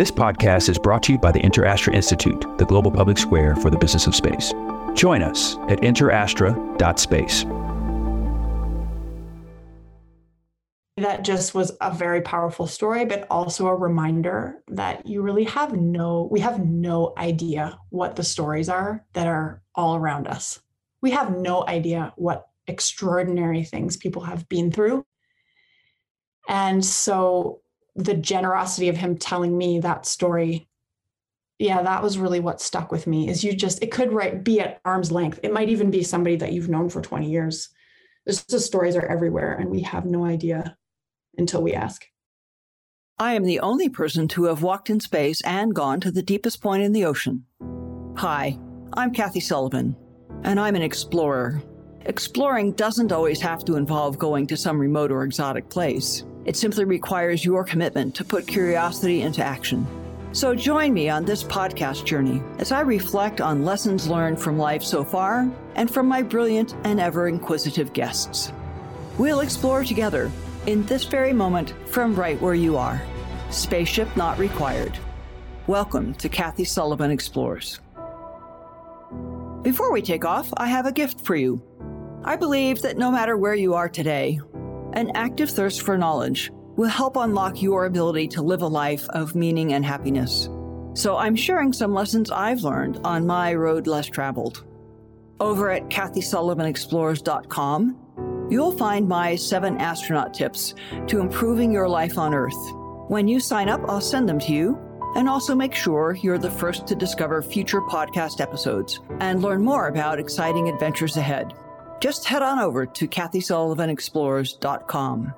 This podcast is brought to you by the InterAstra Institute, the global public square for the business of space. Join us at interastra.space. That just was a very powerful story, but also a reminder that you really have no, we have no idea what the stories are that are all around us. We have no idea what extraordinary things people have been through. And so the generosity of him telling me that story. Yeah that was really what stuck with me is you just it could right be at arm's length. It might even be somebody that you've known for 20 years. There's just stories are everywhere and we have no idea until we ask. I am the only person to have walked in space and gone to the deepest point in the ocean. Hi i'm kathy sullivan and i'm an explorer. Exploring doesn't always have to involve going to some remote or exotic place it simply requires your commitment to put curiosity into action. So join me on this podcast journey as I reflect on lessons learned from life so far and from my brilliant and ever inquisitive guests. We'll explore together in this very moment from right where you are. Spaceship not required. Welcome to Kathy Sullivan Explores. Before we take off, I have a gift for you. I believe that no matter where you are today, an active thirst for knowledge will help unlock your ability to live a life of meaning and happiness. So I'm sharing some lessons I've learned on my road less traveled. Over at KathySullivanExplores.com, you'll find my seven astronaut tips to improving your life on Earth. When you sign up, I'll send them to you and also make sure you're the first to discover future podcast episodes and learn more about exciting adventures ahead just head on over to KathySullivanExplores.com.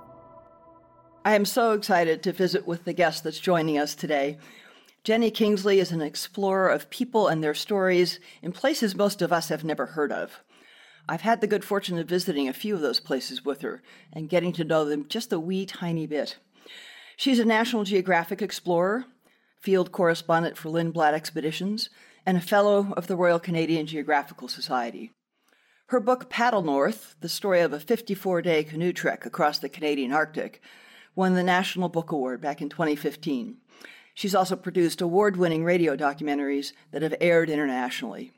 I am so excited to visit with the guest that's joining us today. Jenny Kingsley is an explorer of people and their stories in places most of us have never heard of. I've had the good fortune of visiting a few of those places with her and getting to know them just a wee tiny bit. She's a National Geographic explorer, field correspondent for Lindblad Expeditions, and a fellow of the Royal Canadian Geographical Society. Her book, Paddle North The Story of a 54 Day Canoe Trek Across the Canadian Arctic, won the National Book Award back in 2015. She's also produced award winning radio documentaries that have aired internationally.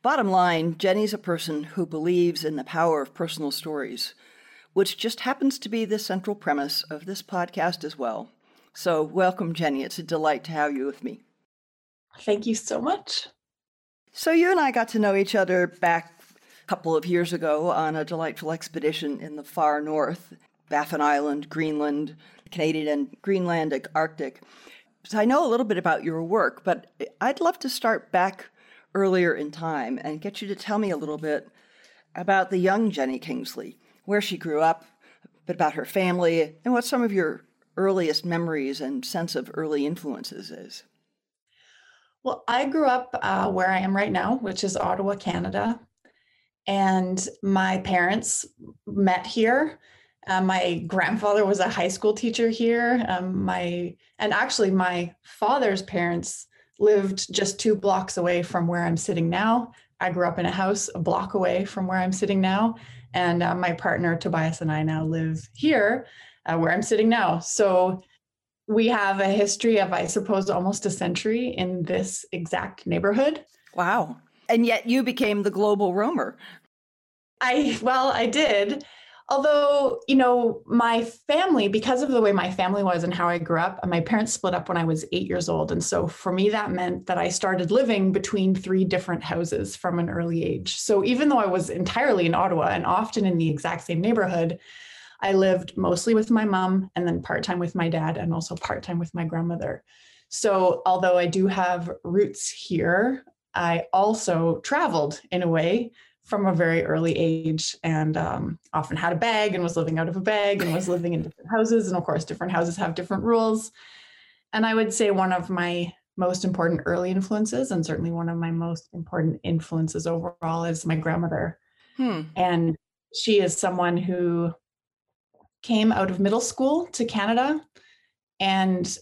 Bottom line, Jenny's a person who believes in the power of personal stories, which just happens to be the central premise of this podcast as well. So, welcome, Jenny. It's a delight to have you with me. Thank you so much. So, you and I got to know each other back couple of years ago on a delightful expedition in the far north, Baffin Island, Greenland, Canadian and Greenlandic Arctic. So I know a little bit about your work, but I'd love to start back earlier in time and get you to tell me a little bit about the young Jenny Kingsley, where she grew up, a bit about her family, and what some of your earliest memories and sense of early influences is. Well, I grew up uh, where I am right now, which is Ottawa, Canada and my parents met here. Uh, my grandfather was a high school teacher here. Um, my and actually my father's parents lived just two blocks away from where I'm sitting now. I grew up in a house a block away from where I'm sitting now, and uh, my partner Tobias and I now live here, uh, where I'm sitting now. So we have a history of, I suppose, almost a century in this exact neighborhood. Wow. And yet you became the global roamer. I, well, I did. Although, you know, my family, because of the way my family was and how I grew up, my parents split up when I was eight years old. And so for me, that meant that I started living between three different houses from an early age. So even though I was entirely in Ottawa and often in the exact same neighborhood, I lived mostly with my mom and then part time with my dad and also part time with my grandmother. So although I do have roots here, I also traveled in a way from a very early age and um, often had a bag and was living out of a bag and was living in different houses. And of course, different houses have different rules. And I would say one of my most important early influences, and certainly one of my most important influences overall, is my grandmother. Hmm. And she is someone who came out of middle school to Canada and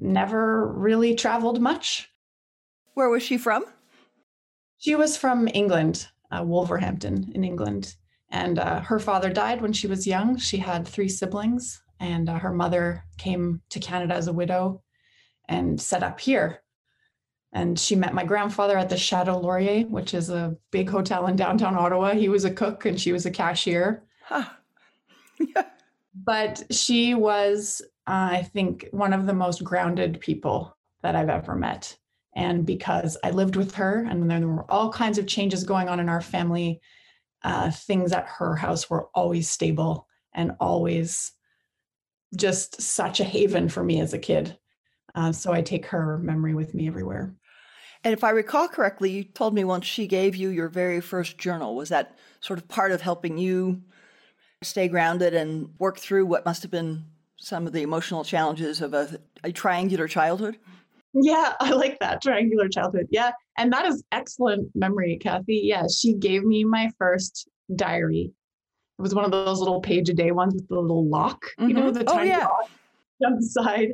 never really traveled much. Where was she from? She was from England, uh, Wolverhampton in England. And uh, her father died when she was young. She had three siblings, and uh, her mother came to Canada as a widow. and set up here. And she met my grandfather at the Chateau Laurier, which is a big hotel in downtown Ottawa. He was a cook and she was a cashier. Huh. but she was, uh, I think, one of the most grounded people that I've ever met. And because I lived with her and there were all kinds of changes going on in our family, uh, things at her house were always stable and always just such a haven for me as a kid. Uh, so I take her memory with me everywhere. And if I recall correctly, you told me once she gave you your very first journal. Was that sort of part of helping you stay grounded and work through what must have been some of the emotional challenges of a, a triangular childhood? Yeah, I like that triangular childhood. Yeah. And that is excellent memory, Kathy. Yeah, she gave me my first diary. It was one of those little page a day ones with the little lock, mm-hmm. you know, mm-hmm. the oh, tiny yeah. lock on the side.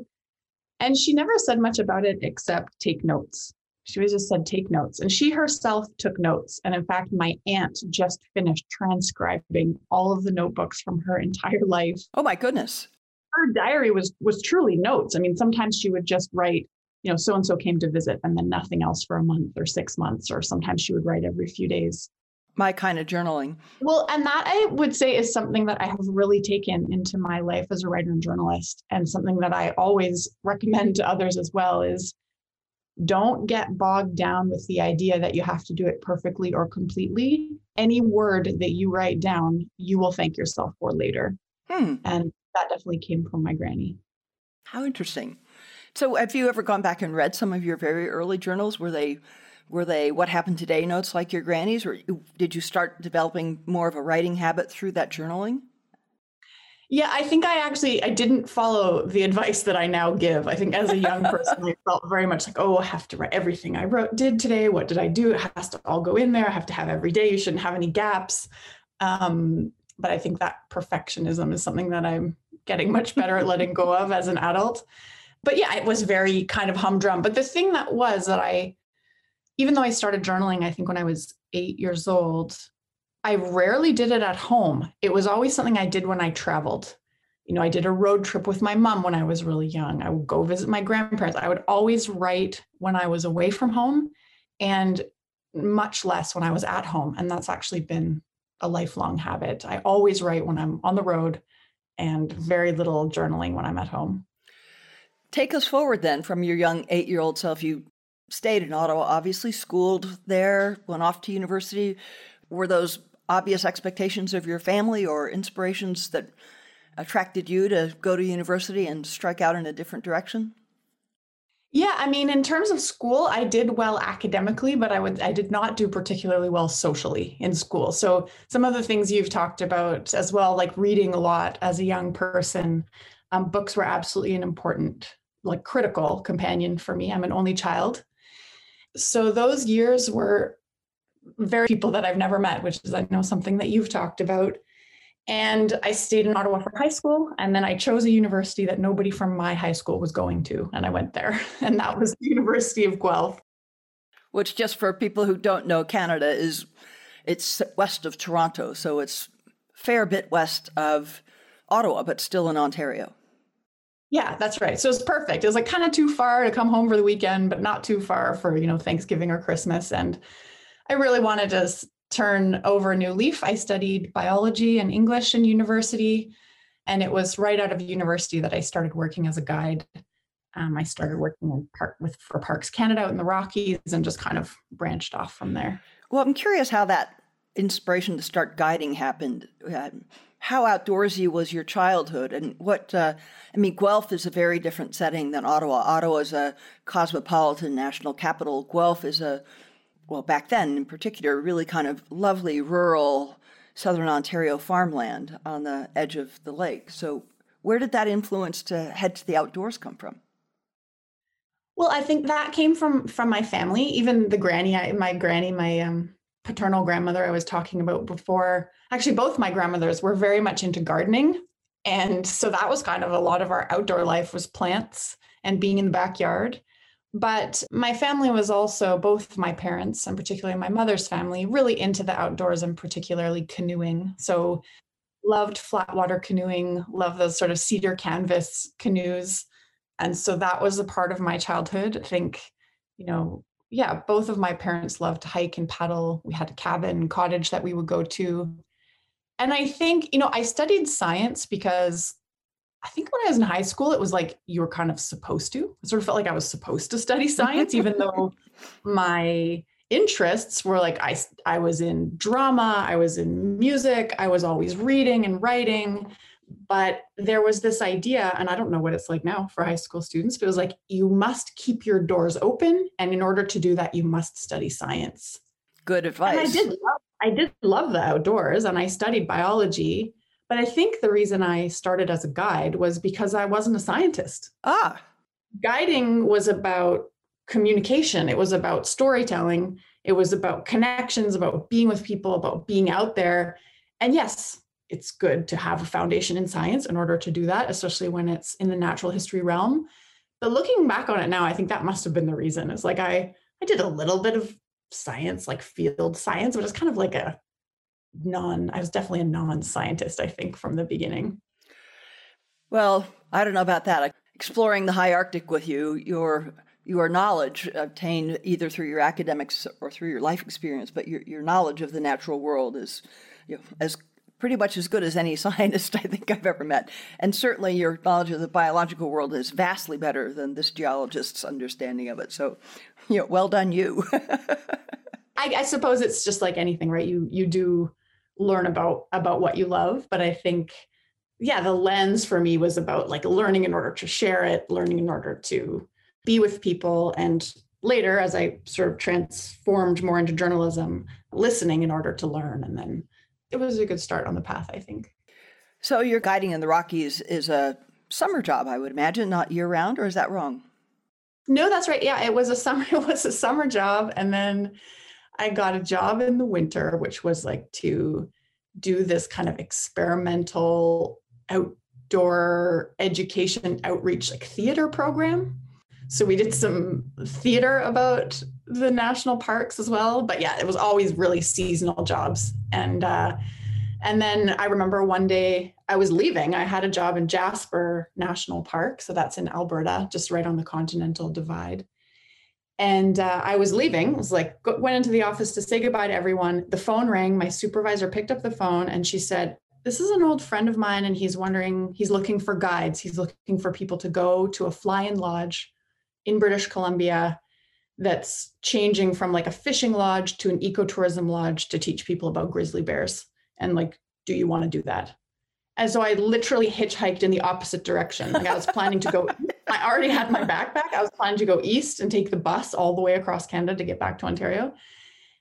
And she never said much about it except take notes. She was just said take notes. And she herself took notes. And in fact, my aunt just finished transcribing all of the notebooks from her entire life. Oh my goodness. Her diary was was truly notes. I mean, sometimes she would just write, you know, so and so came to visit and then nothing else for a month or 6 months or sometimes she would write every few days my kind of journaling. Well, and that I would say is something that I have really taken into my life as a writer and journalist, and something that I always recommend to others as well is don't get bogged down with the idea that you have to do it perfectly or completely. Any word that you write down, you will thank yourself for later. Hmm. And that definitely came from my granny. How interesting. So, have you ever gone back and read some of your very early journals? Were they were they what happened today notes like your granny's, or did you start developing more of a writing habit through that journaling? Yeah, I think I actually I didn't follow the advice that I now give. I think as a young person, I felt very much like, oh, I have to write everything I wrote did today. What did I do? It has to all go in there. I have to have every day. You shouldn't have any gaps. Um, but I think that perfectionism is something that I'm getting much better at letting go of as an adult. But yeah, it was very kind of humdrum. But the thing that was that I even though I started journaling, I think when I was eight years old, I rarely did it at home. It was always something I did when I traveled. You know, I did a road trip with my mom when I was really young. I would go visit my grandparents. I would always write when I was away from home and much less when I was at home. And that's actually been a lifelong habit. I always write when I'm on the road and very little journaling when I'm at home. Take us forward then from your young eight year old self. You stayed in Ottawa, obviously, schooled there, went off to university. Were those obvious expectations of your family or inspirations that attracted you to go to university and strike out in a different direction? Yeah, I mean, in terms of school, I did well academically, but I would I did not do particularly well socially in school. So some of the things you've talked about as well, like reading a lot as a young person, um, books were absolutely an important, like critical companion for me. I'm an only child, so those years were very people that I've never met, which is I know something that you've talked about. And I stayed in Ottawa for high school, and then I chose a university that nobody from my high school was going to, and I went there, and that was the University of Guelph. Which, just for people who don't know, Canada is it's west of Toronto, so it's fair bit west of Ottawa, but still in Ontario. Yeah, that's right. So it's perfect. It was like kind of too far to come home for the weekend, but not too far for, you know, Thanksgiving or Christmas. And I really wanted to turn over a new leaf. I studied biology and English in university. And it was right out of university that I started working as a guide. Um, I started working park, with for Parks Canada out in the Rockies and just kind of branched off from there. Well, I'm curious how that inspiration to start guiding happened. Uh, how outdoorsy was your childhood? And what uh, i mean guelph is a very different setting than ottawa. Ottawa is a cosmopolitan national capital. Guelph is a well back then in particular really kind of lovely rural southern ontario farmland on the edge of the lake. So where did that influence to head to the outdoors come from? Well i think that came from from my family. Even the granny I, my granny my um paternal grandmother I was talking about before, actually, both my grandmothers were very much into gardening. And so that was kind of a lot of our outdoor life was plants and being in the backyard. But my family was also, both my parents and particularly my mother's family, really into the outdoors and particularly canoeing. So loved flat water canoeing, love those sort of cedar canvas canoes. And so that was a part of my childhood. I think, you know, yeah, both of my parents loved to hike and paddle. We had a cabin, cottage that we would go to. And I think, you know, I studied science because I think when I was in high school, it was like you were kind of supposed to. It sort of felt like I was supposed to study science, even though my interests were like I I was in drama, I was in music, I was always reading and writing. But there was this idea, and I don't know what it's like now for high school students, but it was like you must keep your doors open. And in order to do that, you must study science. Good advice. And I did love, I did love the outdoors and I studied biology. But I think the reason I started as a guide was because I wasn't a scientist. Ah. Guiding was about communication, it was about storytelling, it was about connections, about being with people, about being out there. And yes, it's good to have a foundation in science in order to do that, especially when it's in the natural history realm. But looking back on it now, I think that must have been the reason. It's like I I did a little bit of science, like field science, but it's kind of like a non, I was definitely a non-scientist, I think, from the beginning. Well, I don't know about that. Exploring the high Arctic with you, your your knowledge obtained either through your academics or through your life experience, but your, your knowledge of the natural world is you know, as pretty much as good as any scientist I think I've ever met. And certainly your knowledge of the biological world is vastly better than this geologist's understanding of it. So, you know, well done you. I, I suppose it's just like anything, right? You you do learn about about what you love but i think yeah the lens for me was about like learning in order to share it learning in order to be with people and later as i sort of transformed more into journalism listening in order to learn and then it was a good start on the path i think. So your guiding in the rockies is a summer job i would imagine not year round or is that wrong? No that's right. Yeah it was a summer it was a summer job and then I got a job in the winter, which was like to do this kind of experimental outdoor education outreach, like theater program. So we did some theater about the national parks as well. But yeah, it was always really seasonal jobs. And uh, and then I remember one day I was leaving. I had a job in Jasper National Park, so that's in Alberta, just right on the Continental Divide and uh, I was leaving. I was like, went into the office to say goodbye to everyone. The phone rang. My supervisor picked up the phone and she said, This is an old friend of mine, and he's wondering, he's looking for guides. He's looking for people to go to a fly in lodge in British Columbia that's changing from like a fishing lodge to an ecotourism lodge to teach people about grizzly bears. And like, do you want to do that? And so I literally hitchhiked in the opposite direction. Like I was planning to go, I already had my backpack. I was planning to go east and take the bus all the way across Canada to get back to Ontario.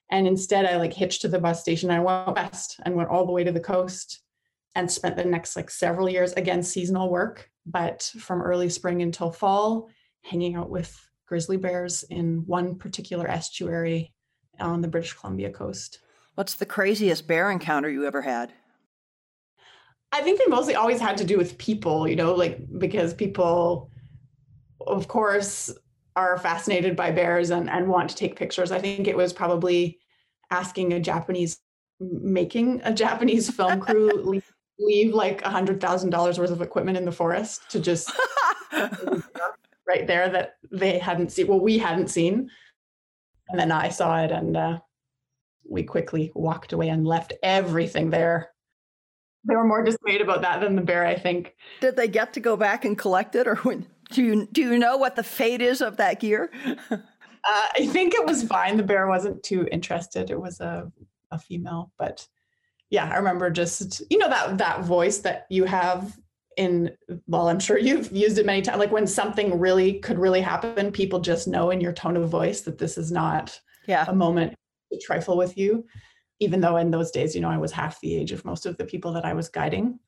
And instead I like hitched to the bus station. I went west and went all the way to the coast and spent the next like several years, again, seasonal work, but from early spring until fall, hanging out with grizzly bears in one particular estuary on the British Columbia coast. What's the craziest bear encounter you ever had? I think they mostly always had to do with people, you know, like because people, of course, are fascinated by bears and, and want to take pictures. I think it was probably asking a Japanese, making a Japanese film crew leave, leave like a hundred thousand dollars worth of equipment in the forest to just right there that they hadn't seen. Well, we hadn't seen, and then I saw it, and uh, we quickly walked away and left everything there they were more dismayed about that than the bear, I think. Did they get to go back and collect it, or when, do you do you know what the fate is of that gear? uh, I think it was fine. The bear wasn't too interested. It was a a female, but yeah, I remember just you know that that voice that you have in well, I'm sure you've used it many times. Like when something really could really happen, people just know in your tone of voice that this is not yeah. a moment to trifle with you even though in those days, you know, I was half the age of most of the people that I was guiding.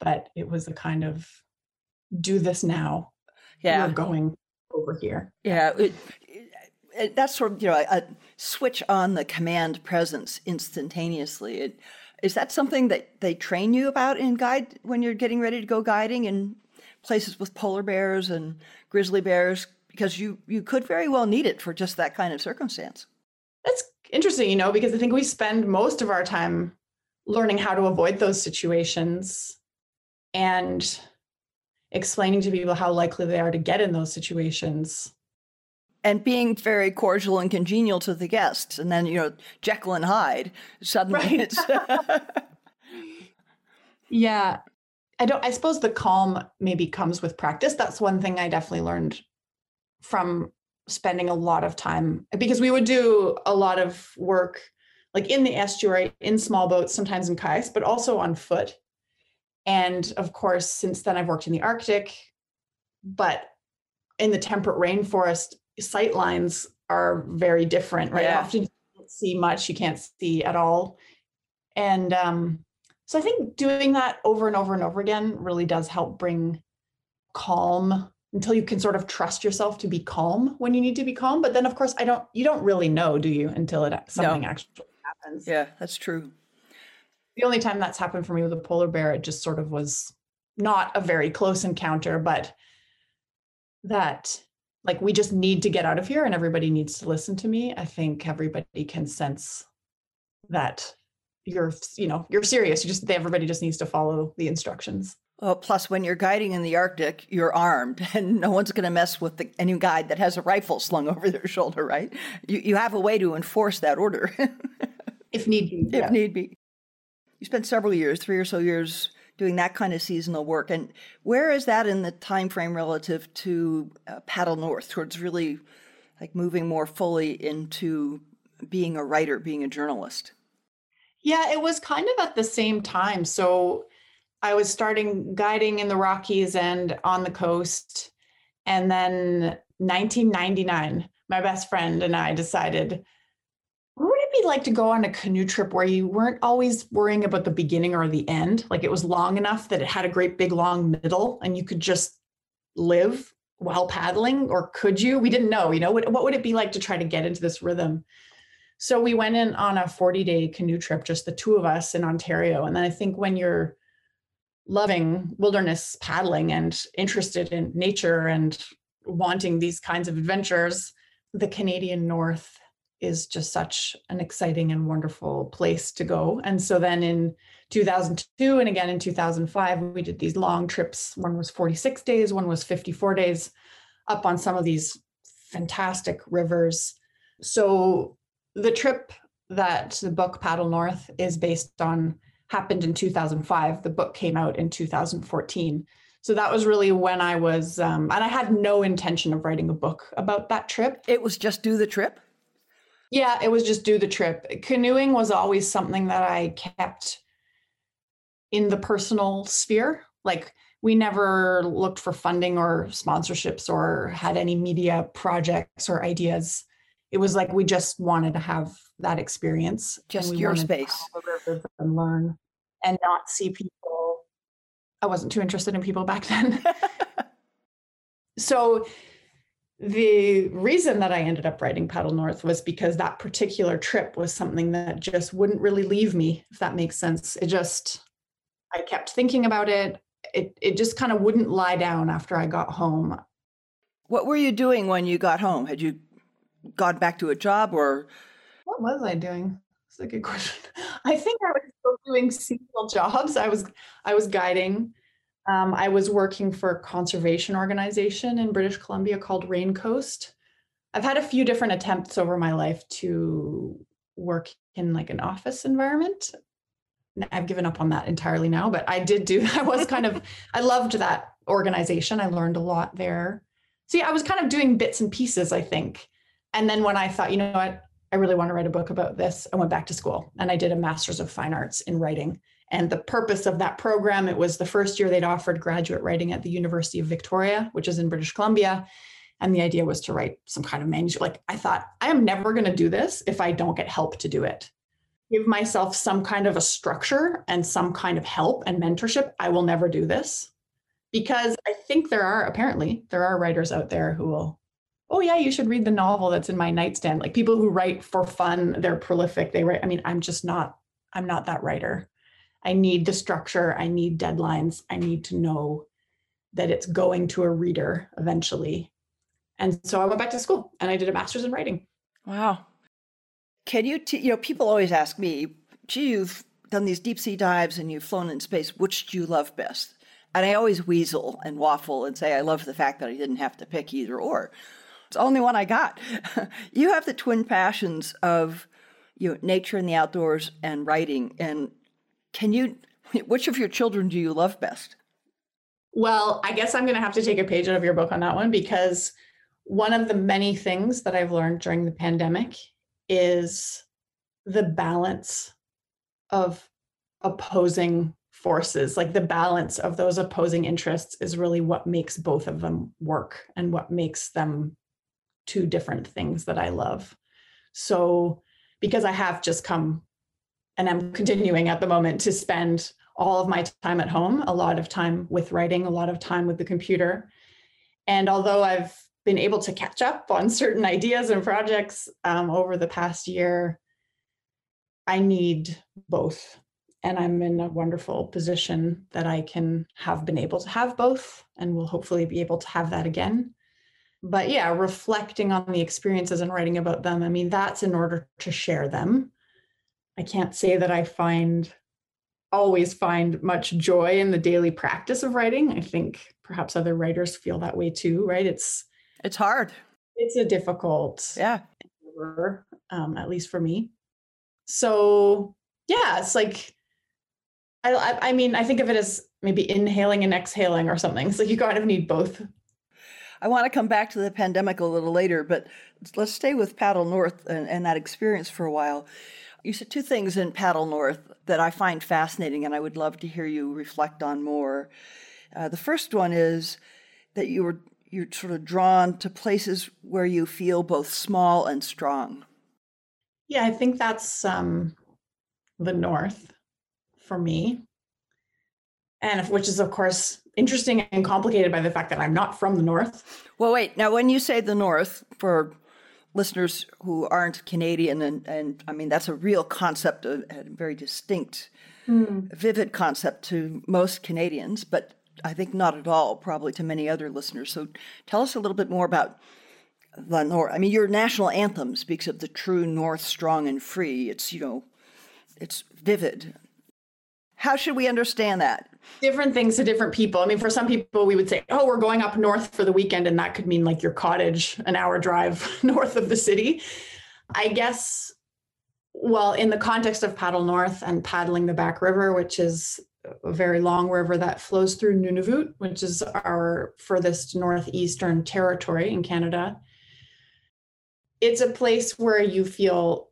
But it was a kind of do this now. Yeah. We're going over here. Yeah. It, it, that's sort of, you know, a, a, switch on the command presence instantaneously. It, is that something that they train you about in guide when you're getting ready to go guiding in places with polar bears and grizzly bears? Because you, you could very well need it for just that kind of circumstance. That's interesting, you know, because I think we spend most of our time learning how to avoid those situations. And explaining to people how likely they are to get in those situations and being very cordial and congenial to the guests and then you know jekyll and hyde suddenly right. it's yeah. I don't i suppose the calm maybe comes with practice. That's one thing i definitely learned from spending a lot of time because we would do a lot of work like in the estuary in small boats sometimes in kayaks but also on foot. And of course since then i've worked in the arctic but in the temperate rainforest sight lines are very different right yeah. often you can't see much you can't see at all and um, so i think doing that over and over and over again really does help bring calm until you can sort of trust yourself to be calm when you need to be calm. But then, of course, I don't. You don't really know, do you, until it something no. actually happens. Yeah, that's true. The only time that's happened for me with a polar bear, it just sort of was not a very close encounter, but that like we just need to get out of here and everybody needs to listen to me. I think everybody can sense that you're you know you're serious you just everybody just needs to follow the instructions well, plus, when you're guiding in the Arctic, you're armed, and no one's going to mess with the, any guide that has a rifle slung over their shoulder, right? You, you have a way to enforce that order. if need be. If yeah. need be. You spent several years, three or so years, doing that kind of seasonal work. And where is that in the time frame relative to uh, Paddle North, towards really like moving more fully into being a writer, being a journalist? Yeah, it was kind of at the same time. So I was starting guiding in the Rockies and on the coast. And then 1999, my best friend and I decided, be like to go on a canoe trip where you weren't always worrying about the beginning or the end? Like it was long enough that it had a great big long middle and you could just live while paddling, or could you? We didn't know, you know, what, what would it be like to try to get into this rhythm? So we went in on a 40 day canoe trip, just the two of us in Ontario. And then I think when you're loving wilderness paddling and interested in nature and wanting these kinds of adventures, the Canadian North is just such an exciting and wonderful place to go. And so then in 2002 and again in 2005, we did these long trips. One was 46 days, one was 54 days up on some of these fantastic rivers. So the trip that the book Paddle North is based on happened in 2005. The book came out in 2014. So that was really when I was, um, and I had no intention of writing a book about that trip. It was just do the trip? Yeah, it was just do the trip. Canoeing was always something that I kept in the personal sphere. Like, we never looked for funding or sponsorships or had any media projects or ideas. It was like we just wanted to have that experience. Just your space. And learn and not see people. I wasn't too interested in people back then. so the reason that I ended up writing Paddle North was because that particular trip was something that just wouldn't really leave me, if that makes sense. It just, I kept thinking about it. It, it just kind of wouldn't lie down after I got home. What were you doing when you got home? Had you gone back to a job or what was I doing? That's a good question. I think I was still doing seasonal jobs. I was I was guiding. Um, I was working for a conservation organization in British Columbia called Raincoast. I've had a few different attempts over my life to work in like an office environment. I've given up on that entirely now, but I did do. I was kind of I loved that organization. I learned a lot there. See, I was kind of doing bits and pieces, I think. And then when I thought, you know what, I really want to write a book about this. I went back to school and I did a master's of fine arts in writing. And the purpose of that program, it was the first year they'd offered graduate writing at the University of Victoria, which is in British Columbia. And the idea was to write some kind of manuscript. Like I thought, I am never going to do this if I don't get help to do it. Give myself some kind of a structure and some kind of help and mentorship. I will never do this because I think there are apparently there are writers out there who will oh yeah you should read the novel that's in my nightstand like people who write for fun they're prolific they write i mean i'm just not i'm not that writer i need the structure i need deadlines i need to know that it's going to a reader eventually and so i went back to school and i did a master's in writing wow can you t- you know people always ask me gee you've done these deep sea dives and you've flown in space which do you love best And I always weasel and waffle and say I love the fact that I didn't have to pick either or. It's the only one I got. you have the twin passions of you know, nature and the outdoors and writing. And can you, which of your children do you love best? Well, I guess I'm going to have to take a page out of your book on that one because one of the many things that I've learned during the pandemic is the balance of opposing forces like the balance of those opposing interests is really what makes both of them work and what makes them two different things that I love. So, because I have just come and I'm continuing at the moment to spend all of my time at home, a lot of time with writing, a lot of time with the computer. And although I've been able to catch up on certain ideas and projects um, over the past year, I need both. And I'm in a wonderful position that I can have been able to have both and will hopefully be able to have that again but yeah, reflecting on the experiences and writing about them, I mean, that's in order to share them. I can't say that I find always find much joy in the daily practice of writing. I think perhaps other writers feel that way too, right? It's it's hard. It's a difficult yeah, endeavor, um, at least for me. So yeah, it's like I, I mean, I think of it as maybe inhaling and exhaling or something. So you kind of need both I want to come back to the pandemic a little later, but let's stay with Paddle North and, and that experience for a while. You said two things in Paddle North that I find fascinating, and I would love to hear you reflect on more. Uh, the first one is that you were you're sort of drawn to places where you feel both small and strong. Yeah, I think that's um, the North for me, and which is of course interesting and complicated by the fact that I'm not from the North. Well, wait. Now, when you say the North, for listeners who aren't Canadian, and, and I mean, that's a real concept, a, a very distinct, mm. vivid concept to most Canadians, but I think not at all, probably to many other listeners. So tell us a little bit more about the North. I mean, your national anthem speaks of the true North, strong and free. It's, you know, it's vivid. How should we understand that? Different things to different people. I mean, for some people, we would say, oh, we're going up north for the weekend. And that could mean like your cottage, an hour drive north of the city. I guess, well, in the context of Paddle North and paddling the Back River, which is a very long river that flows through Nunavut, which is our furthest northeastern territory in Canada. It's a place where you feel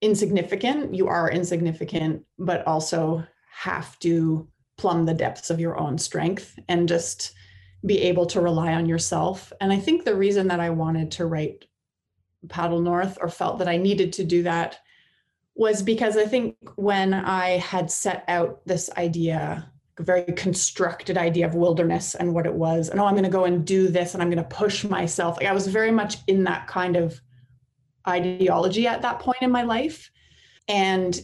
insignificant. You are insignificant, but also have to plumb the depths of your own strength and just be able to rely on yourself. And I think the reason that I wanted to write Paddle North or felt that I needed to do that was because I think when I had set out this idea, a very constructed idea of wilderness and what it was, and oh, I'm going to go and do this and I'm going to push myself. Like I was very much in that kind of ideology at that point in my life. And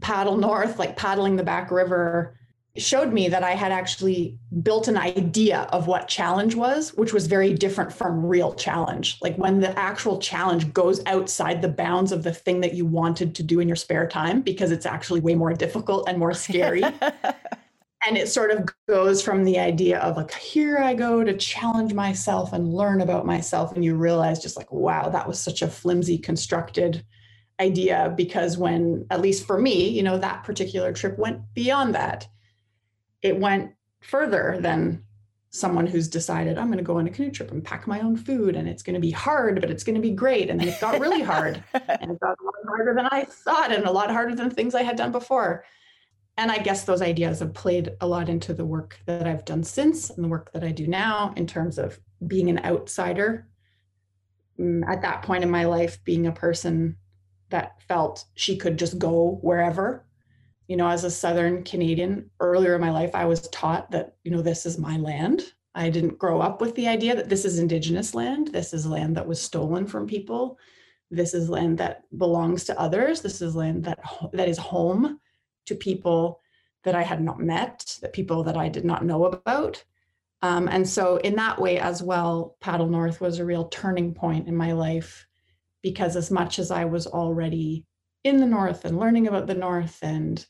paddle north, like paddling the back river, showed me that I had actually built an idea of what challenge was, which was very different from real challenge. Like when the actual challenge goes outside the bounds of the thing that you wanted to do in your spare time, because it's actually way more difficult and more scary. and it sort of goes from the idea of like, here I go to challenge myself and learn about myself. And you realize just like, wow, that was such a flimsy constructed idea because when at least for me you know that particular trip went beyond that it went further than someone who's decided i'm going to go on a canoe trip and pack my own food and it's going to be hard but it's going to be great and then it got really hard and it got a lot harder than i thought and a lot harder than things i had done before and i guess those ideas have played a lot into the work that i've done since and the work that i do now in terms of being an outsider mm, at that point in my life being a person that felt she could just go wherever. You know, as a Southern Canadian, earlier in my life, I was taught that, you know, this is my land. I didn't grow up with the idea that this is Indigenous land. This is land that was stolen from people. This is land that belongs to others. This is land that, that is home to people that I had not met, that people that I did not know about. Um, and so, in that way as well, Paddle North was a real turning point in my life because as much as I was already in the North and learning about the North and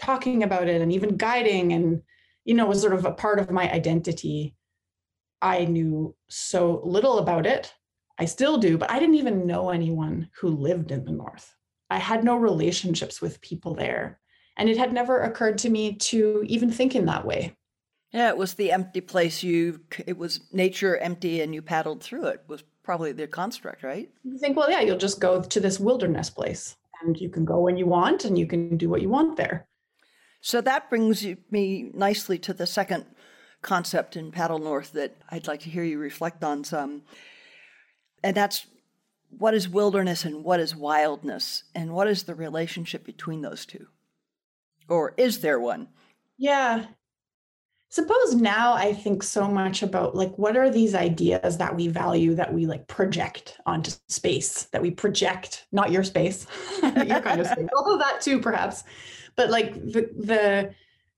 talking about it and even guiding and you know, was sort of a part of my identity. I knew so little about it. I still do, but I didn't even know anyone who lived in the North. I had no relationships with people there. And it had never occurred to me to even think in that way. Yeah, it was the empty place you, it was nature empty and you paddled through it, was probably the construct, right? You think, well, yeah, you'll just go to this wilderness place and you can go when you want and you can do what you want there. So that brings me nicely to the second concept in Paddle North that I'd like to hear you reflect on some. And that's what is wilderness and what is wildness? And what is the relationship between those two? Or is there one? Yeah. Suppose now I think so much about like what are these ideas that we value that we like project onto space, that we project, not your space, your kind of space, although that too perhaps, but like the, the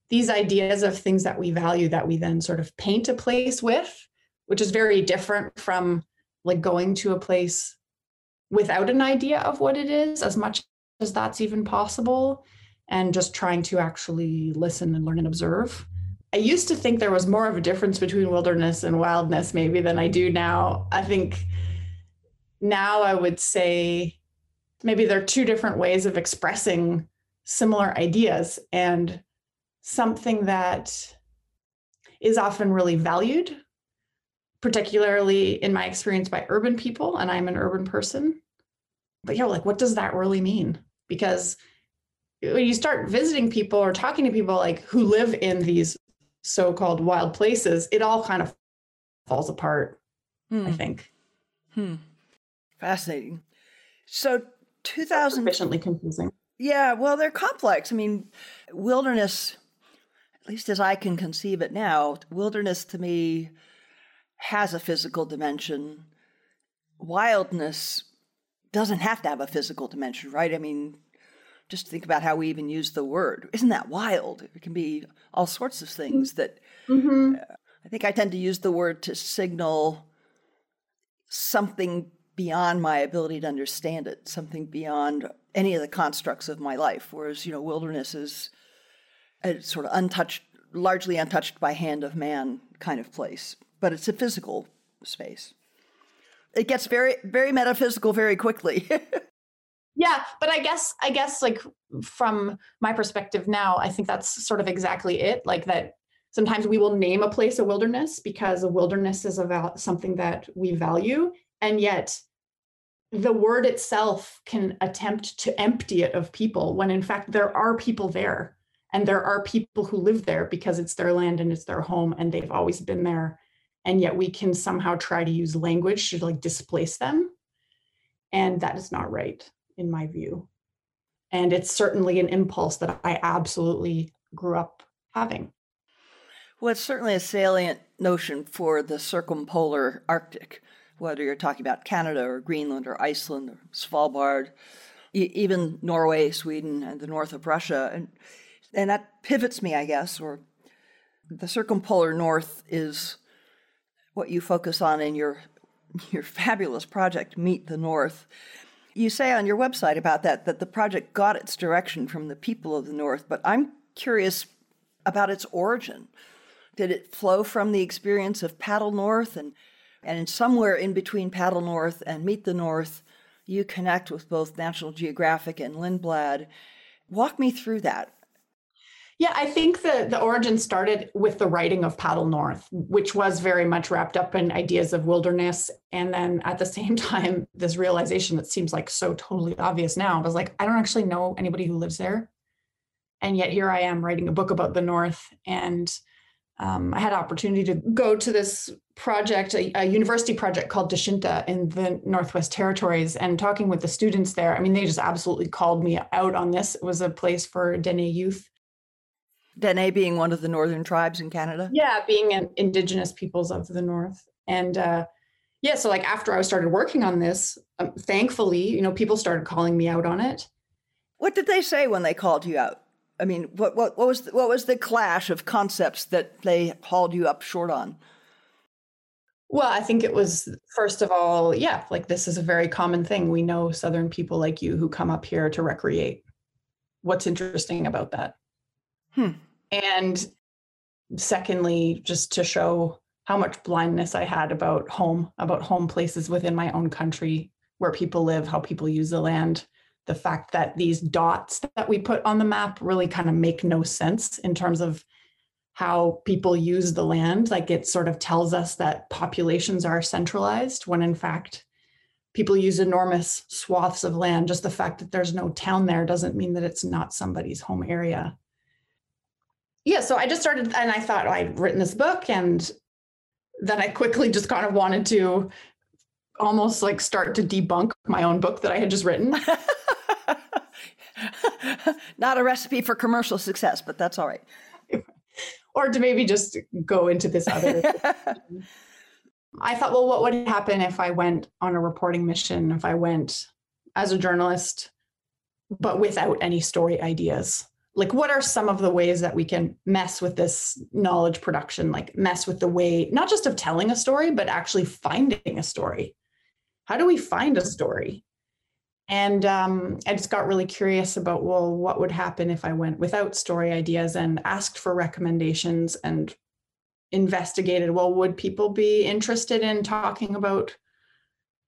these ideas of things that we value that we then sort of paint a place with, which is very different from like going to a place without an idea of what it is, as much as that's even possible, and just trying to actually listen and learn and observe. I used to think there was more of a difference between wilderness and wildness, maybe, than I do now. I think now I would say maybe there are two different ways of expressing similar ideas and something that is often really valued particularly in my experience by urban people, and I'm an urban person. But yeah, like, what does that really mean? Because when you start visiting people or talking to people like who live in these so-called wild places, it all kind of falls apart. Hmm. I think. Hmm. Fascinating. So, 2000 sufficiently confusing. Yeah, well, they're complex. I mean, wilderness, at least as I can conceive it now, wilderness to me has a physical dimension. Wildness doesn't have to have a physical dimension, right? I mean, just think about how we even use the word. Isn't that wild? It can be all sorts of things that mm-hmm. uh, I think I tend to use the word to signal something beyond my ability to understand it, something beyond any of the constructs of my life. Whereas, you know, wilderness is a sort of untouched, largely untouched by hand of man kind of place but it's a physical space. It gets very, very metaphysical very quickly. yeah, but I guess, I guess, like from my perspective now, I think that's sort of exactly it. Like that, sometimes we will name a place a wilderness because a wilderness is about something that we value, and yet the word itself can attempt to empty it of people when in fact there are people there. And there are people who live there because it's their land and it's their home and they've always been there. And yet we can somehow try to use language to like displace them. And that is not right in my view. And it's certainly an impulse that i absolutely grew up having. Well it's certainly a salient notion for the circumpolar arctic whether you're talking about canada or greenland or iceland or svalbard even norway sweden and the north of russia and and that pivots me i guess or the circumpolar north is what you focus on in your your fabulous project Meet the North. You say on your website about that that the project got its direction from the people of the North, but I'm curious about its origin. Did it flow from the experience of Paddle North and and somewhere in between Paddle North and Meet the North, you connect with both National Geographic and Lindblad. Walk me through that. Yeah, I think the the origin started with the writing of Paddle North, which was very much wrapped up in ideas of wilderness, and then at the same time, this realization that seems like so totally obvious now. Was like, I don't actually know anybody who lives there, and yet here I am writing a book about the North, and um, I had opportunity to go to this project, a, a, university project called Dechinta in the Northwest Territories, and talking with the students there. I mean, they just absolutely called me out on this. It was a place for Dene youth Dene being one of the northern tribes in Canada? Yeah, being an indigenous peoples of the north. And uh, yeah, so like after I started working on this, um, thankfully, you know, people started calling me out on it. What did they say when they called you out? I mean, what what, what was the, what was the clash of concepts that they hauled you up short on? Well, I think it was first of all, yeah, like this is a very common thing. We know Southern people like you who come up here to recreate. What's interesting about that? Hmm. And secondly, just to show how much blindness I had about home, about home places within my own country where people live, how people use the land. The fact that these dots that we put on the map really kind of make no sense in terms of how people use the land. Like it sort of tells us that populations are centralized when in fact people use enormous swaths of land. Just the fact that there's no town there doesn't mean that it's not somebody's home area. Yeah, so I just started and I thought oh, I'd written this book and then I quickly just kind of wanted to almost like start to debunk my own book that I had just written. Not a recipe for commercial success, but that's all right. or to maybe just go into this other. I thought, well, what would happen if I went on a reporting mission, if I went as a journalist, but without any story ideas? Like, what are some of the ways that we can mess with this knowledge production, like mess with the way, not just of telling a story, but actually finding a story? How do we find a story? And um, I just got really curious about, well, what would happen if I went without story ideas and asked for recommendations and investigated, well, would people be interested in talking about,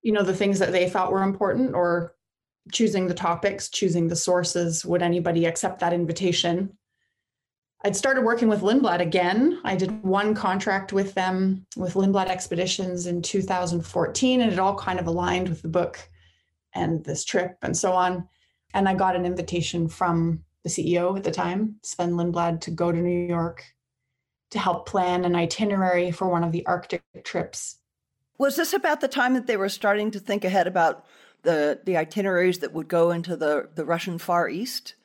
you know, the things that they thought were important or choosing the topics, choosing the sources? Would anybody accept that invitation? I'd started working with Lindblad again. I did one contract with them with Lindblad Expeditions in 2014, and it all kind of aligned with the book and this trip and so on. And I got an invitation from the CEO at the time, Sven Lindblad, to go to New York to help plan an itinerary for one of the Arctic trips. Was this about the time that they were starting to think ahead about the, the itineraries that would go into the, the Russian Far East?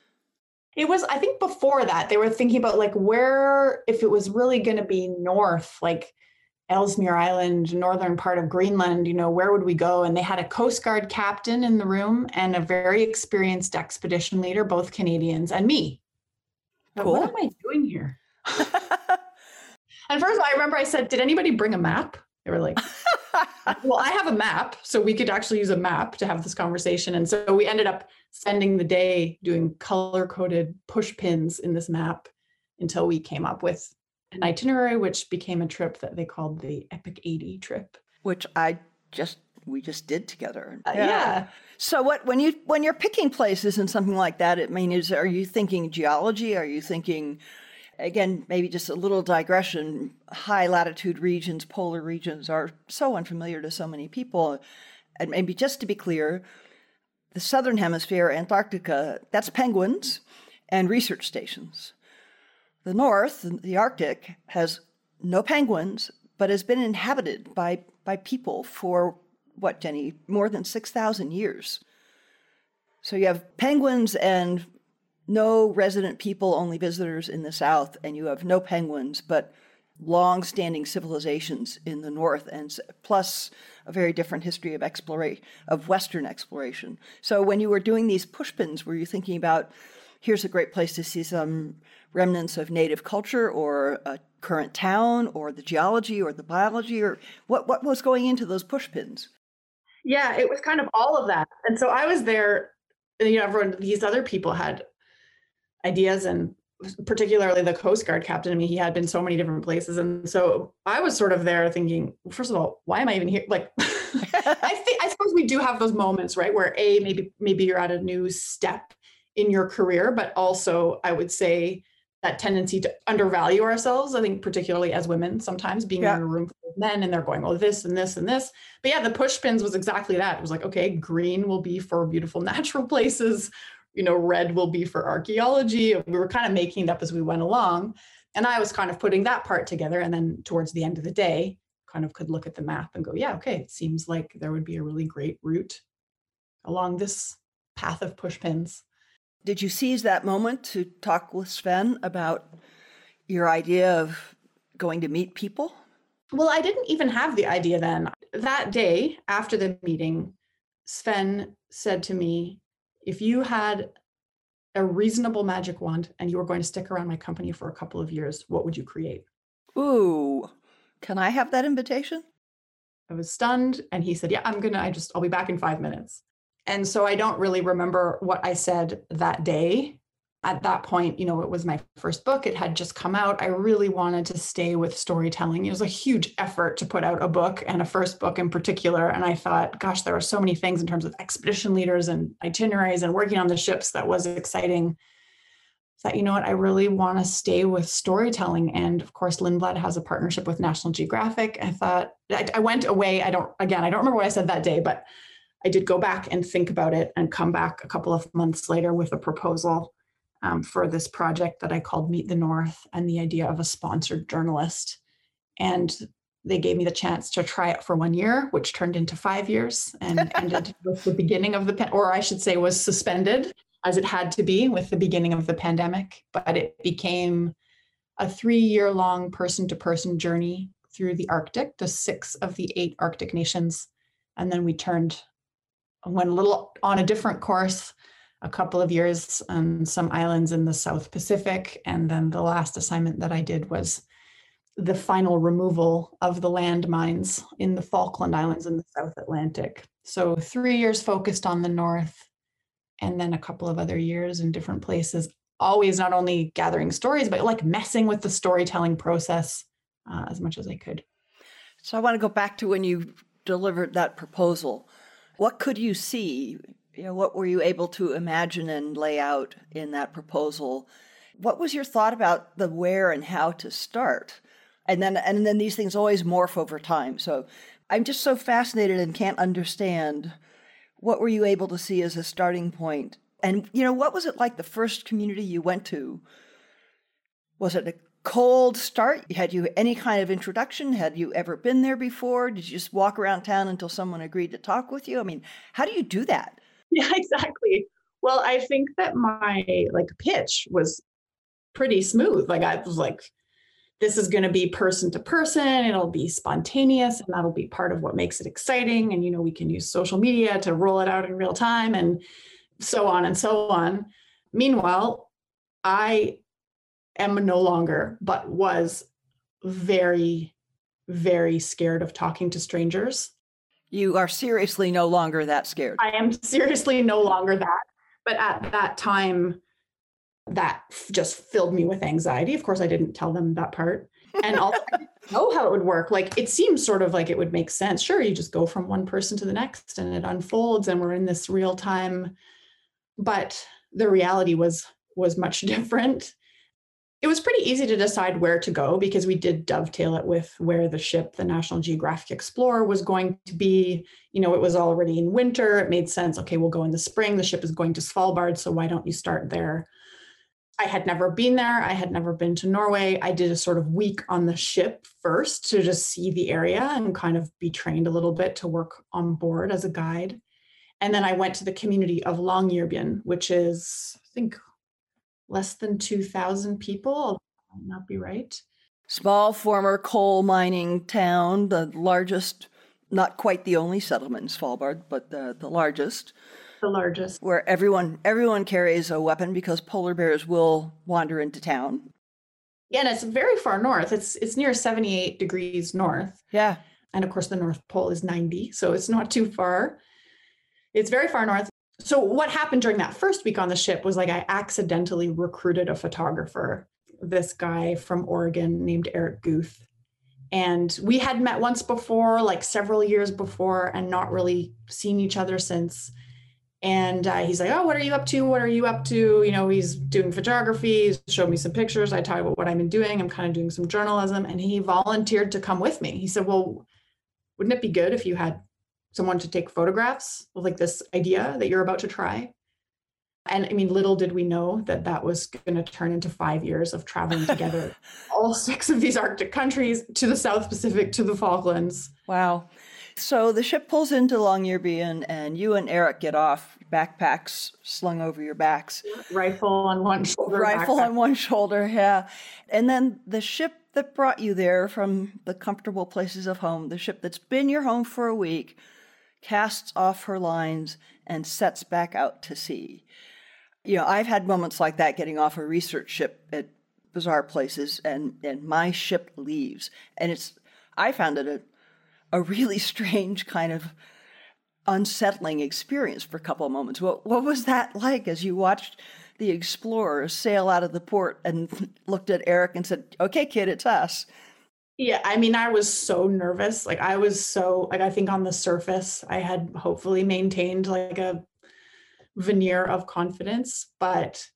It was, I think before that, they were thinking about like where, if it was really going to be north, like Ellesmere Island, northern part of Greenland, you know, where would we go? And they had a Coast Guard captain in the room and a very experienced expedition leader, both Canadians, and me. Cool. What am I doing here? and first, of all, I remember I said, Did anybody bring a map? They were like, Well, I have a map. So we could actually use a map to have this conversation. And so we ended up spending the day doing color coded push pins in this map until we came up with an itinerary, which became a trip that they called the Epic 80 trip. Which I just we just did together. Uh, yeah. So what when you when you're picking places and something like that, it mean is are you thinking geology? Are you thinking again maybe just a little digression? High latitude regions, polar regions are so unfamiliar to so many people, and maybe just to be clear, the southern hemisphere, Antarctica, that's penguins and research stations. The North, the Arctic, has no penguins, but has been inhabited by, by people for what, Jenny? More than 6,000 years. So you have penguins and no resident people, only visitors in the South, and you have no penguins, but long standing civilizations in the North, and plus a very different history of exploration, of Western exploration. So when you were doing these pushpins, were you thinking about here's a great place to see some remnants of native culture or a current town or the geology or the biology or what, what was going into those pushpins? Yeah, it was kind of all of that. And so I was there, and, you know, everyone, these other people had ideas and particularly the Coast Guard captain. I mean, he had been so many different places. And so I was sort of there thinking, first of all, why am I even here? Like, I think, I suppose we do have those moments, right? Where a, maybe, maybe you're at a new step in your career, but also I would say that tendency to undervalue ourselves. I think particularly as women, sometimes being yeah. in a room full of men and they're going, "Oh, this and this and this." But yeah, the push pins was exactly that. It was like, okay, green will be for beautiful natural places. You know, red will be for archaeology. We were kind of making it up as we went along, and I was kind of putting that part together. And then towards the end of the day, kind of could look at the map and go, "Yeah, okay, it seems like there would be a really great route along this path of push pins." Did you seize that moment to talk with Sven about your idea of going to meet people? Well, I didn't even have the idea then. That day after the meeting, Sven said to me, If you had a reasonable magic wand and you were going to stick around my company for a couple of years, what would you create? Ooh, can I have that invitation? I was stunned. And he said, Yeah, I'm going to, I just, I'll be back in five minutes. And so I don't really remember what I said that day. at that point, you know, it was my first book. It had just come out. I really wanted to stay with storytelling. It was a huge effort to put out a book and a first book in particular. And I thought, gosh, there are so many things in terms of expedition leaders and itineraries and working on the ships that was exciting. That, you know what, I really want to stay with storytelling. And of course, Lindblad has a partnership with National Geographic. I thought, I, I went away. I don't, again, I don't remember what I said that day, but I did go back and think about it and come back a couple of months later with a proposal um, for this project that I called Meet the North and the idea of a sponsored journalist. And they gave me the chance to try it for one year, which turned into five years and ended with the beginning of the, or I should say, was suspended as it had to be with the beginning of the pandemic. But it became a three year long person to person journey through the Arctic, the six of the eight Arctic nations. And then we turned, went a little on a different course a couple of years on some islands in the South Pacific. And then the last assignment that I did was the final removal of the landmines in the Falkland Islands in the South Atlantic. So, three years focused on the North, and then a couple of other years in different places, always not only gathering stories, but like messing with the storytelling process uh, as much as I could. So, I want to go back to when you delivered that proposal. What could you see you know, what were you able to imagine and lay out in that proposal? What was your thought about the where and how to start? And then and then these things always morph over time. So I'm just so fascinated and can't understand what were you able to see as a starting point? And you know, what was it like the first community you went to? Was it a cold start? Had you any kind of introduction? Had you ever been there before? Did you just walk around town until someone agreed to talk with you? I mean, how do you do that? Yeah, exactly. Well, I think that my like pitch was pretty smooth. Like I was like, this is going to be person to person. It'll be spontaneous, and that'll be part of what makes it exciting. And you know, we can use social media to roll it out in real time, and so on and so on. Meanwhile, I am no longer, but was very, very scared of talking to strangers. You are seriously no longer that scared. I am seriously no longer that. But at that time, that just filled me with anxiety. Of course, I didn't tell them that part. And also, I didn't know how it would work. Like, it seems sort of like it would make sense. Sure, you just go from one person to the next and it unfolds, and we're in this real time. But the reality was was much different it was pretty easy to decide where to go because we did dovetail it with where the ship, the National Geographic Explorer, was going to be. You know, it was already in winter. It made sense. Okay, we'll go in the spring. The ship is going to Svalbard. So why don't you start there? I had never been there. I had never been to Norway. I did a sort of week on the ship first to just see the area and kind of be trained a little bit to work on board as a guide. And then I went to the community of Longyearbyen, which is, I think, less than 2,000 people. I'll not be right. Small former coal mining town, the largest, not quite the only settlement in Svalbard, but the, the largest. The largest. Where everyone everyone carries a weapon because polar bears will wander into town. Yeah, and it's very far north. It's it's near 78 degrees north. Yeah. And of course the North Pole is 90, so it's not too far. It's very far north so what happened during that first week on the ship was like I accidentally recruited a photographer, this guy from Oregon named Eric Guth. And we had met once before, like several years before, and not really seen each other since. And uh, he's like, "Oh, what are you up to? What are you up to?" You know, he's doing photography. He's showed me some pictures. I talk about what I've been doing. I'm kind of doing some journalism, and he volunteered to come with me. He said, "Well, wouldn't it be good if you had someone to take photographs of like this idea that you're about to try. And I mean, little did we know that that was going to turn into five years of traveling together, all six of these Arctic countries to the South Pacific to the Falklands. Wow. So the ship pulls into Longyearbyen, and you and Eric get off, backpacks slung over your backs. Rifle on one shoulder. Rifle backpack. on one shoulder, yeah. And then the ship that brought you there from the comfortable places of home, the ship that's been your home for a week, casts off her lines, and sets back out to sea. You know, I've had moments like that getting off a research ship at bizarre places, and, and my ship leaves. And it's, I found it a, a really strange kind of unsettling experience for a couple of moments. What, what was that like as you watched the explorers sail out of the port and looked at Eric and said, "Okay, kid, it's us." Yeah, I mean, I was so nervous. Like I was so like I think on the surface I had hopefully maintained like a veneer of confidence, but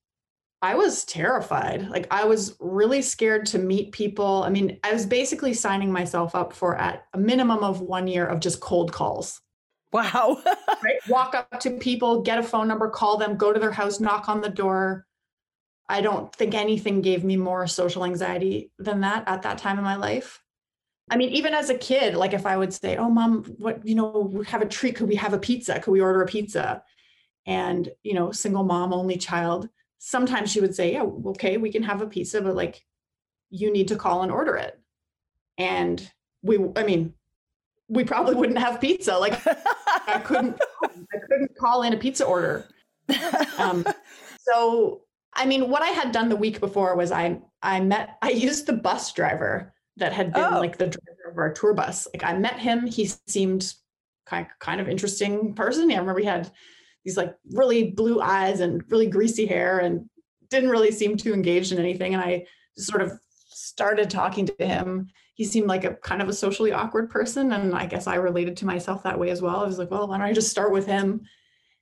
I was terrified. Like I was really scared to meet people. I mean, I was basically signing myself up for at a minimum of 1 year of just cold calls. Wow. right? Walk up to people, get a phone number, call them, go to their house, knock on the door. I don't think anything gave me more social anxiety than that at that time in my life. I mean, even as a kid, like if I would say, Oh, mom, what, you know, we have a treat. Could we have a pizza? Could we order a pizza? And, you know, single mom, only child. Sometimes she would say, Yeah, okay, we can have a pizza, but like you need to call and order it. And we, I mean, we probably wouldn't have pizza. Like I couldn't I couldn't call in a pizza order. Um, so I mean, what I had done the week before was I I met I used the bus driver that had been oh. like the driver of our tour bus. Like I met him. He seemed kind kind of interesting person. Yeah, I remember he had these like really blue eyes and really greasy hair and didn't really seem too engaged in anything. And I sort of started talking to him he seemed like a kind of a socially awkward person. And I guess I related to myself that way as well. I was like, well, why don't I just start with him?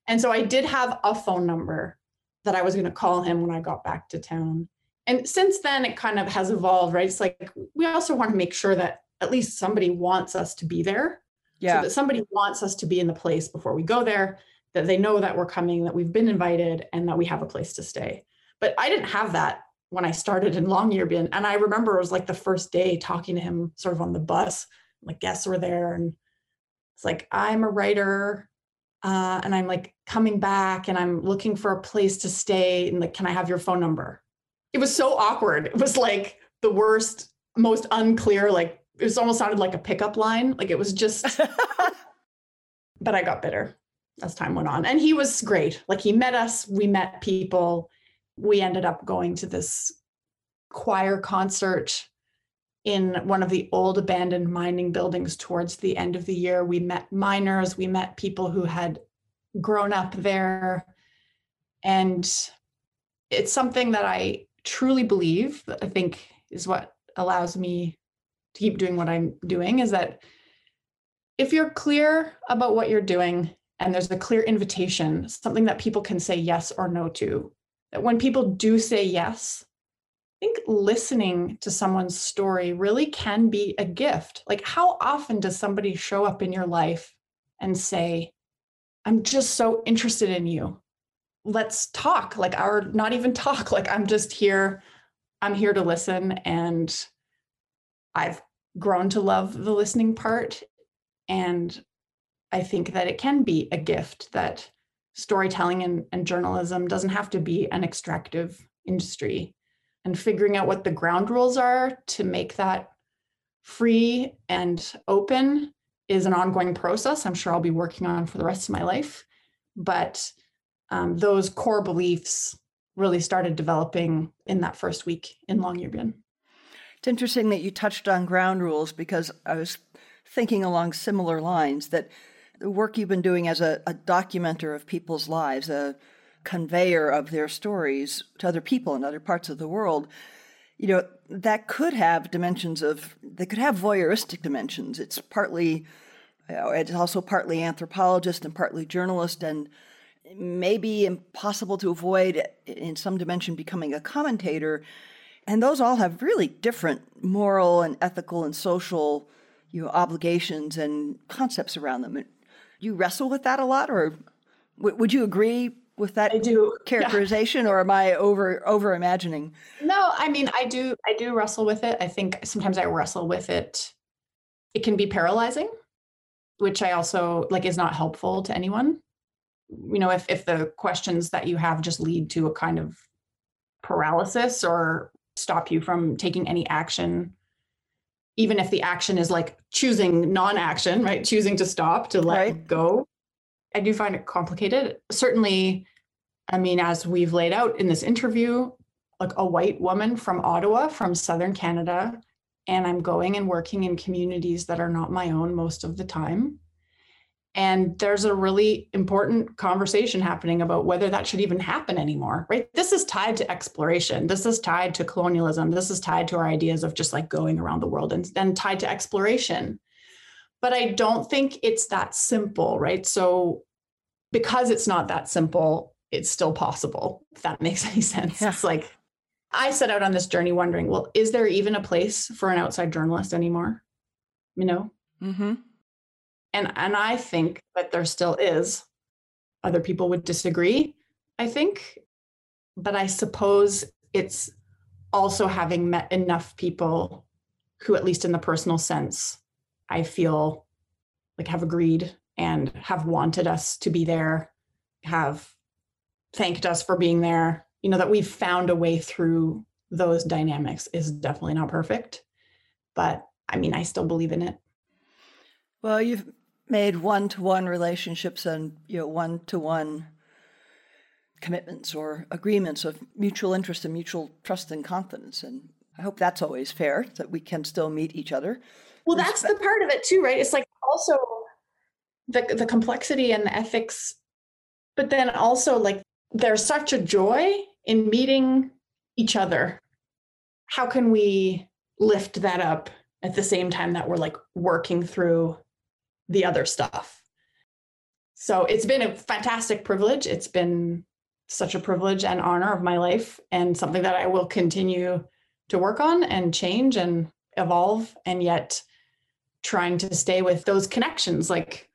And so I did have a phone number that I was going to call him when I got back to town. And since then, it kind of has evolved, right? It's like we also want to make sure that at least somebody wants us to be there. Yeah. So that somebody wants us to be in the place before we go there, that they know that we're coming, that we've been invited, and that we have a place to stay. But I didn't have that when I started in Longyearbyen. And I remember it was like the first day talking to him sort of on the bus, like guests were there. And it's like, I'm a writer uh, and I'm like coming back and I'm looking for a place to stay. And like, can I have your phone number? It was so awkward. It was like the worst, most unclear, like it was almost sounded like a pickup line. Like it was just, but I got bitter as time went on. And he was great. Like he met us, we met people we ended up going to this choir concert in one of the old abandoned mining buildings towards the end of the year. We met miners, we met people who had grown up there. And it's something that I truly believe I think is what allows me to keep doing what I'm doing is that if you're clear about what you're doing and there's a clear invitation, something that people can say yes or no to, that when people do say yes, I think listening to someone's story really can be a gift. Like, how often does somebody show up in your life and say, I'm just so interested in you? Let's talk. Like, or not even talk. Like, I'm just here. I'm here to listen. And I've grown to love the listening part. And I think that it can be a gift that storytelling and, and journalism doesn't have to be an extractive industry and figuring out what the ground rules are to make that free and open is an ongoing process i'm sure i'll be working on for the rest of my life but um, those core beliefs really started developing in that first week in Longyearbyen. It's interesting that you touched on ground rules because I was thinking along similar lines that the work you've been doing as a, a documenter of people's lives, a conveyor of their stories to other people in other parts of the world, you know, that could have dimensions of, they could have voyeuristic dimensions. It's partly, it's also partly anthropologist and partly journalist and maybe impossible to avoid in some dimension becoming a commentator. And those all have really different moral and ethical and social you know, obligations and concepts around them you wrestle with that a lot, or would you agree with that I do. characterization, yeah. or am I over over imagining? No, I mean I do. I do wrestle with it. I think sometimes I wrestle with it. It can be paralyzing, which I also like is not helpful to anyone. You know, if if the questions that you have just lead to a kind of paralysis or stop you from taking any action even if the action is like choosing non-action, right? Choosing to stop, to let right. go. I do find it complicated. Certainly, I mean, as we've laid out in this interview, like a white woman from Ottawa, from Southern Canada, and I'm going and working in communities that are not my own most of the time. And there's a really important conversation happening about whether that should even happen anymore, right? This is tied to exploration. This is tied to colonialism. This is tied to our ideas of just like going around the world and then tied to exploration. But I don't think it's that simple, right? So, because it's not that simple, it's still possible, if that makes any sense. Yeah. It's like I set out on this journey wondering, well, is there even a place for an outside journalist anymore? You know? Mm-hmm and and i think that there still is other people would disagree i think but i suppose it's also having met enough people who at least in the personal sense i feel like have agreed and have wanted us to be there have thanked us for being there. You know that we've found a way through those dynamics is definitely not perfect but i mean i still believe in it. Well you've made one-to-one relationships and you know one-to-one commitments or agreements of mutual interest and mutual trust and confidence and i hope that's always fair that we can still meet each other well that's the part of it too right it's like also the the complexity and the ethics but then also like there's such a joy in meeting each other how can we lift that up at the same time that we're like working through the other stuff. So it's been a fantastic privilege. It's been such a privilege and honor of my life and something that I will continue to work on and change and evolve and yet trying to stay with those connections like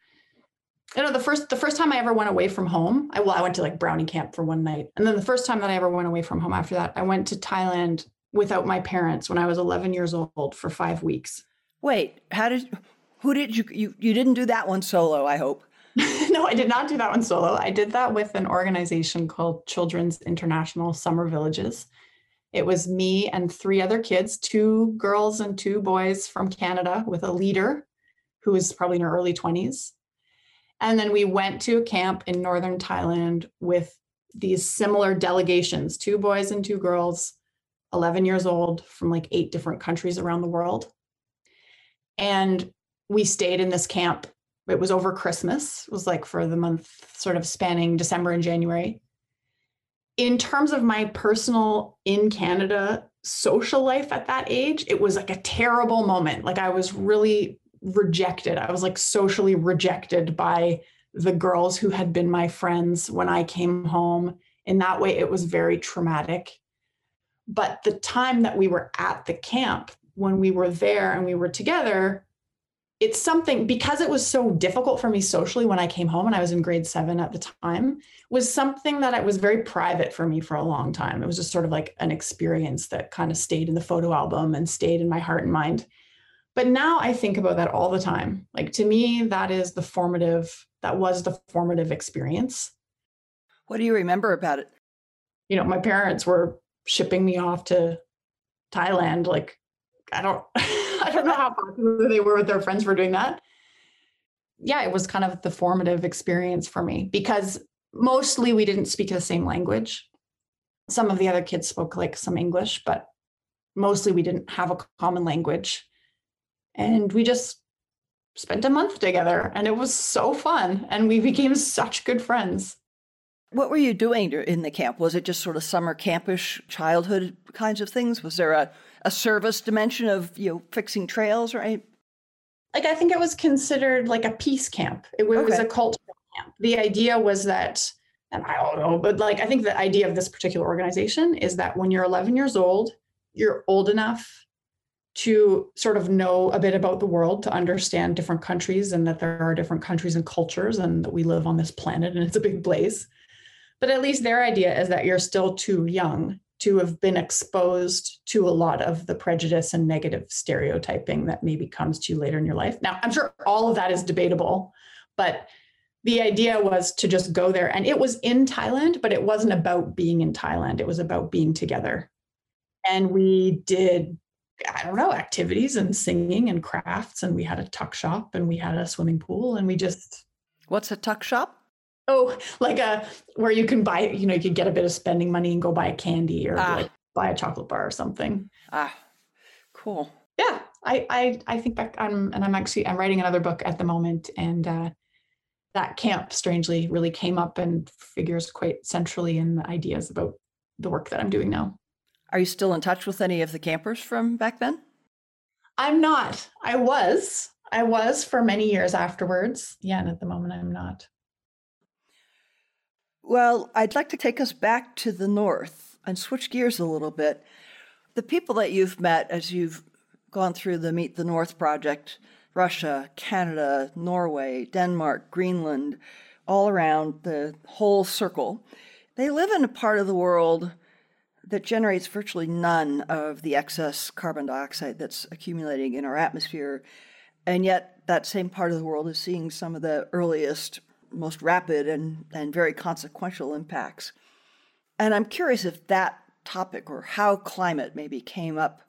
you know the first the first time i ever went away from home i well i went to like brownie camp for one night and then the first time that i ever went away from home after that i went to thailand without my parents when i was 11 years old for 5 weeks wait how did who did you, you, you didn't do that one solo, I hope. no, I did not do that one solo. I did that with an organization called Children's International Summer Villages. It was me and three other kids, two girls and two boys from Canada, with a leader who was probably in her early 20s. And then we went to a camp in northern Thailand with these similar delegations two boys and two girls, 11 years old, from like eight different countries around the world. And we stayed in this camp. It was over Christmas. It was like for the month sort of spanning December and January. In terms of my personal in Canada social life at that age, it was like a terrible moment. Like I was really rejected. I was like socially rejected by the girls who had been my friends when I came home. In that way, it was very traumatic. But the time that we were at the camp, when we were there and we were together, it's something because it was so difficult for me socially when I came home and I was in grade seven at the time was something that it was very private for me for a long time. It was just sort of like an experience that kind of stayed in the photo album and stayed in my heart and mind. But now I think about that all the time. Like to me, that is the formative, that was the formative experience. What do you remember about it? You know, my parents were shipping me off to Thailand like I don't I don't know how popular they were with their friends for doing that. Yeah, it was kind of the formative experience for me because mostly we didn't speak the same language. Some of the other kids spoke like some English, but mostly we didn't have a common language. And we just spent a month together and it was so fun and we became such good friends. What were you doing in the camp? Was it just sort of summer campish childhood kinds of things? Was there a a service dimension of you know fixing trails, right? Like I think it was considered like a peace camp. It was okay. a cultural camp. The idea was that, and I don't know, but like I think the idea of this particular organization is that when you're 11 years old, you're old enough to sort of know a bit about the world, to understand different countries, and that there are different countries and cultures, and that we live on this planet and it's a big place. But at least their idea is that you're still too young to have been exposed to a lot of the prejudice and negative stereotyping that maybe comes to you later in your life. Now, I'm sure all of that is debatable, but the idea was to just go there. And it was in Thailand, but it wasn't about being in Thailand, it was about being together. And we did, I don't know, activities and singing and crafts. And we had a tuck shop and we had a swimming pool and we just. What's a tuck shop? Oh, like a where you can buy, you know, you could get a bit of spending money and go buy a candy or ah. like buy a chocolate bar or something. Ah, cool. Yeah, I I I think back. I'm and I'm actually I'm writing another book at the moment, and uh, that camp strangely really came up and figures quite centrally in the ideas about the work that I'm doing now. Are you still in touch with any of the campers from back then? I'm not. I was. I was for many years afterwards. Yeah, and at the moment I'm not. Well, I'd like to take us back to the north and switch gears a little bit. The people that you've met as you've gone through the Meet the North project Russia, Canada, Norway, Denmark, Greenland, all around the whole circle they live in a part of the world that generates virtually none of the excess carbon dioxide that's accumulating in our atmosphere. And yet, that same part of the world is seeing some of the earliest, most rapid, and, and very consequential impacts. And I'm curious if that topic or how climate maybe came up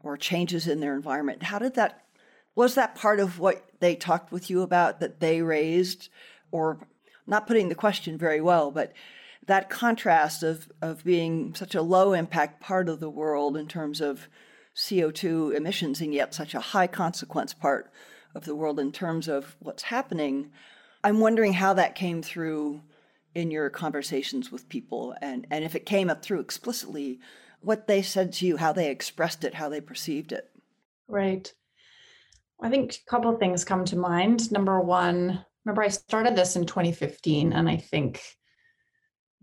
or changes in their environment. How did that, was that part of what they talked with you about that they raised? Or not putting the question very well, but that contrast of, of being such a low impact part of the world in terms of CO2 emissions and yet such a high consequence part of the world in terms of what's happening. I'm wondering how that came through in your conversations with people and, and if it came up through explicitly, what they said to you, how they expressed it, how they perceived it. Right. I think a couple things come to mind. Number one, remember I started this in 2015, and I think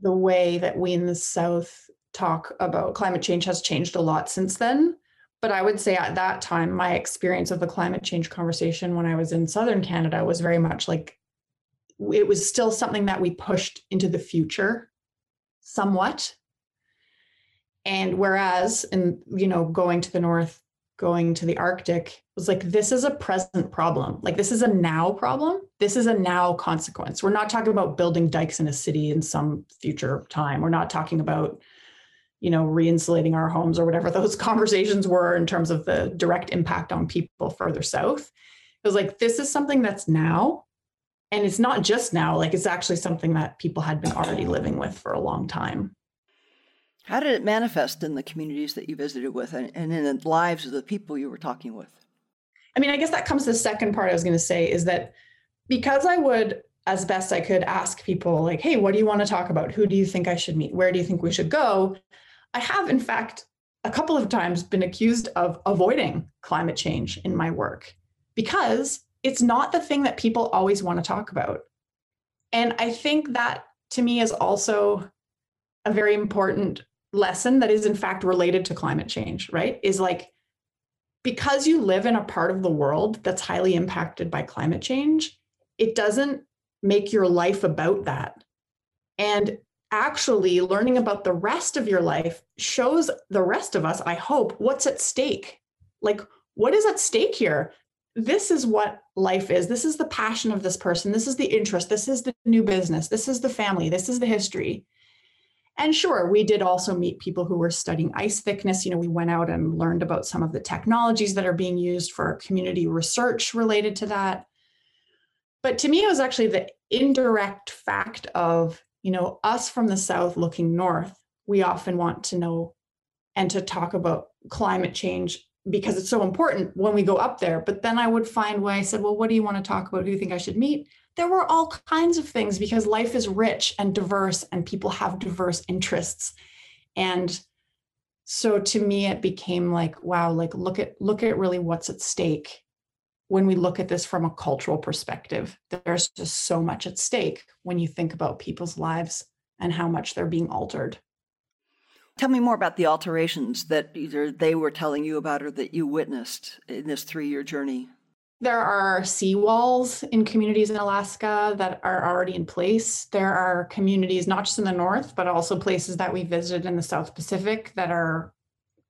the way that we in the South talk about climate change has changed a lot since then. But I would say at that time, my experience of the climate change conversation when I was in Southern Canada was very much like it was still something that we pushed into the future somewhat. And whereas in, you know, going to the North, going to the Arctic was like, this is a present problem. Like, this is a now problem. This is a now consequence. We're not talking about building dikes in a city in some future time. We're not talking about, you know, re-insulating our homes or whatever those conversations were in terms of the direct impact on people further south. It was like, this is something that's now. And it's not just now, like, it's actually something that people had been already living with for a long time. How did it manifest in the communities that you visited with and, and in the lives of the people you were talking with? I mean, I guess that comes to the second part I was going to say is that because I would, as best I could, ask people, like, hey, what do you want to talk about? Who do you think I should meet? Where do you think we should go? I have, in fact, a couple of times been accused of avoiding climate change in my work because it's not the thing that people always want to talk about. And I think that to me is also a very important lesson that is in fact related to climate change, right? Is like because you live in a part of the world that's highly impacted by climate change, it doesn't make your life about that. And actually, learning about the rest of your life shows the rest of us, I hope, what's at stake. Like, what is at stake here? This is what life is. This is the passion of this person. This is the interest. This is the new business. This is the family. This is the history. And sure, we did also meet people who were studying ice thickness. You know, we went out and learned about some of the technologies that are being used for community research related to that. But to me, it was actually the indirect fact of, you know, us from the South looking north. We often want to know and to talk about climate change because it's so important when we go up there. But then I would find when I said, well, what do you want to talk about? Who do you think I should meet? there were all kinds of things because life is rich and diverse and people have diverse interests and so to me it became like wow like look at look at really what's at stake when we look at this from a cultural perspective there's just so much at stake when you think about people's lives and how much they're being altered tell me more about the alterations that either they were telling you about or that you witnessed in this three year journey there are seawalls in communities in Alaska that are already in place. There are communities, not just in the north, but also places that we visited in the South Pacific that are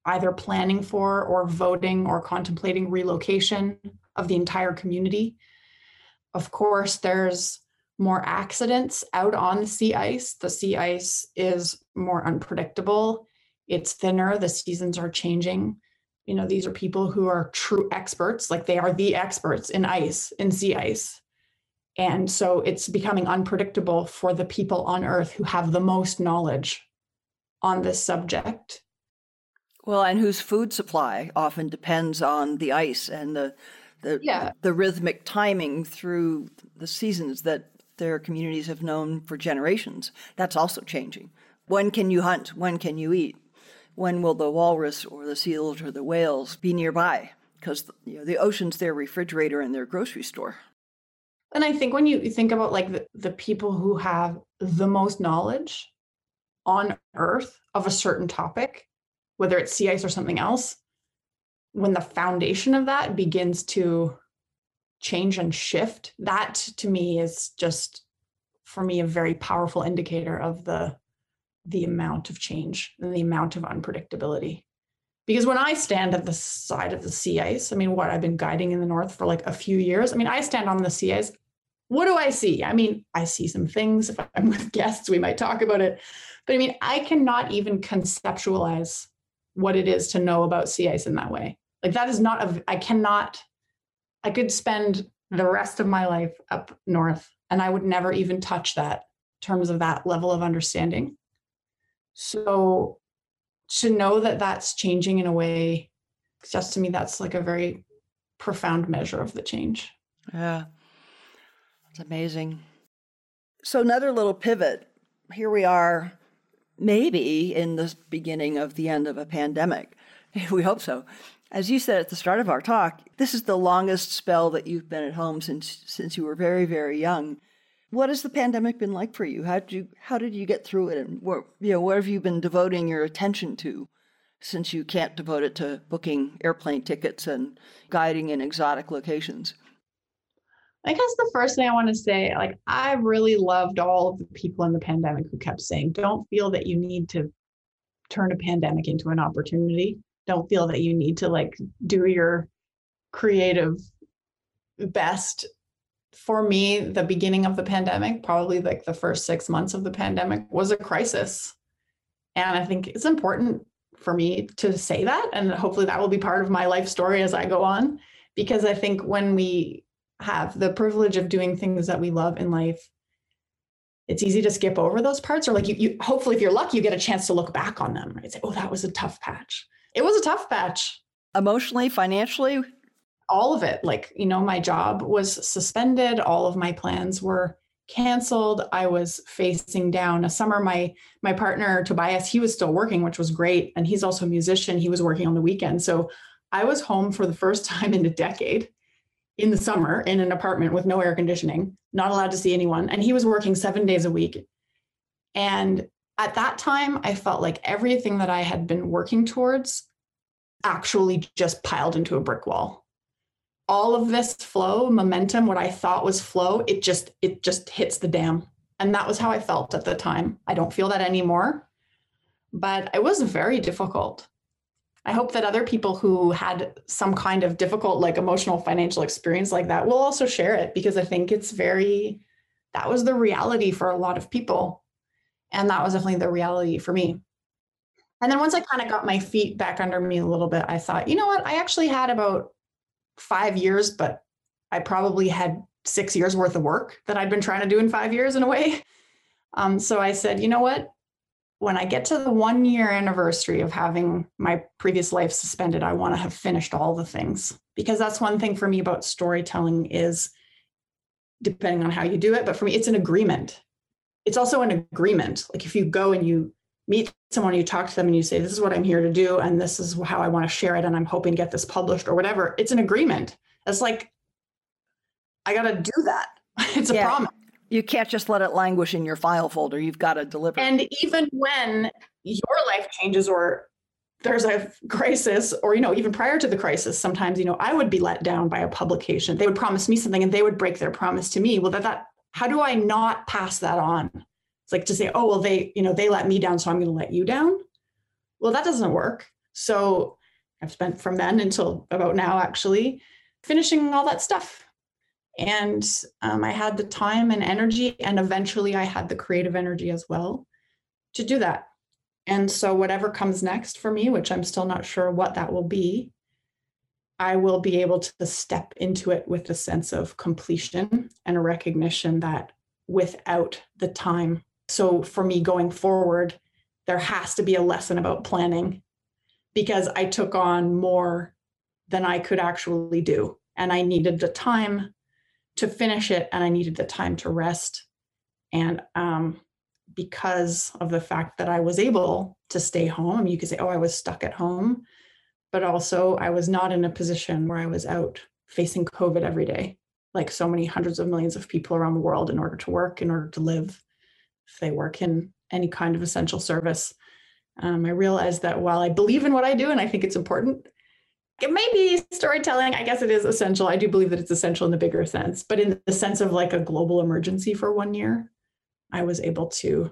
either planning for or voting or contemplating relocation of the entire community. Of course, there's more accidents out on the sea ice. The sea ice is more unpredictable, it's thinner, the seasons are changing you know these are people who are true experts like they are the experts in ice in sea ice and so it's becoming unpredictable for the people on earth who have the most knowledge on this subject well and whose food supply often depends on the ice and the the Yeah. the rhythmic timing through the seasons that their communities have known for generations. That's also changing. When can you hunt? When can you eat? When will the walrus or the seals or the whales be nearby? Because you know, the ocean's their refrigerator and their grocery store. And I think when you think about like the, the people who have the most knowledge on earth of a certain topic, whether it's sea ice or something else, when the foundation of that begins to change and shift, that to me is just for me a very powerful indicator of the the amount of change and the amount of unpredictability. Because when I stand at the side of the sea ice, I mean, what I've been guiding in the north for like a few years. I mean, I stand on the sea ice. What do I see? I mean, I see some things. If I'm with guests, we might talk about it. But I mean, I cannot even conceptualize what it is to know about sea ice in that way. Like that is not a I cannot I could spend the rest of my life up north and I would never even touch that terms of that level of understanding. So to know that that's changing in a way, just to me, that's like a very profound measure of the change. Yeah. It's amazing. So, another little pivot. Here we are, maybe in the beginning of the end of a pandemic. We hope so. As you said at the start of our talk, this is the longest spell that you've been at home since since you were very, very young. What has the pandemic been like for you? How did you how did you get through it, and what you know what have you been devoting your attention to, since you can't devote it to booking airplane tickets and guiding in exotic locations? I guess the first thing I want to say, like, I really loved all of the people in the pandemic who kept saying, don't feel that you need to turn a pandemic into an opportunity. Don't feel that you need to like do your creative best. For me, the beginning of the pandemic, probably like the first six months of the pandemic, was a crisis. And I think it's important for me to say that. And hopefully that will be part of my life story as I go on. Because I think when we have the privilege of doing things that we love in life it's easy to skip over those parts or like you, you hopefully if you're lucky you get a chance to look back on them right say oh that was a tough patch it was a tough patch emotionally financially all of it like you know my job was suspended all of my plans were canceled i was facing down a summer my my partner tobias he was still working which was great and he's also a musician he was working on the weekend so i was home for the first time in a decade in the summer in an apartment with no air conditioning, not allowed to see anyone. And he was working seven days a week. And at that time, I felt like everything that I had been working towards actually just piled into a brick wall. All of this flow, momentum, what I thought was flow, it just it just hits the dam. And that was how I felt at the time. I don't feel that anymore. But it was very difficult. I hope that other people who had some kind of difficult, like emotional, financial experience like that will also share it because I think it's very, that was the reality for a lot of people. And that was definitely the reality for me. And then once I kind of got my feet back under me a little bit, I thought, you know what? I actually had about five years, but I probably had six years worth of work that I'd been trying to do in five years in a way. Um, so I said, you know what? when I get to the one year anniversary of having my previous life suspended, I want to have finished all the things because that's one thing for me about storytelling is depending on how you do it, but for me, it's an agreement. It's also an agreement. Like if you go and you meet someone, you talk to them and you say, This is what I'm here to do, and this is how I want to share it, and I'm hoping to get this published or whatever. It's an agreement. It's like, I got to do that. It's a yeah. promise you can't just let it languish in your file folder. You've got to deliver. And even when your life changes or there's a crisis or you know even prior to the crisis sometimes you know i would be let down by a publication they would promise me something and they would break their promise to me well that, that how do i not pass that on it's like to say oh well they you know they let me down so i'm going to let you down well that doesn't work so i've spent from then until about now actually finishing all that stuff and um, I had the time and energy, and eventually I had the creative energy as well to do that. And so, whatever comes next for me, which I'm still not sure what that will be, I will be able to step into it with a sense of completion and a recognition that without the time. So, for me going forward, there has to be a lesson about planning because I took on more than I could actually do and I needed the time to finish it and I needed the time to rest. And um, because of the fact that I was able to stay home, you could say, oh, I was stuck at home, but also I was not in a position where I was out facing COVID every day, like so many hundreds of millions of people around the world in order to work, in order to live. If they work in any kind of essential service, um, I realized that while I believe in what I do and I think it's important, it may be storytelling. I guess it is essential. I do believe that it's essential in the bigger sense, but in the sense of like a global emergency for one year, I was able to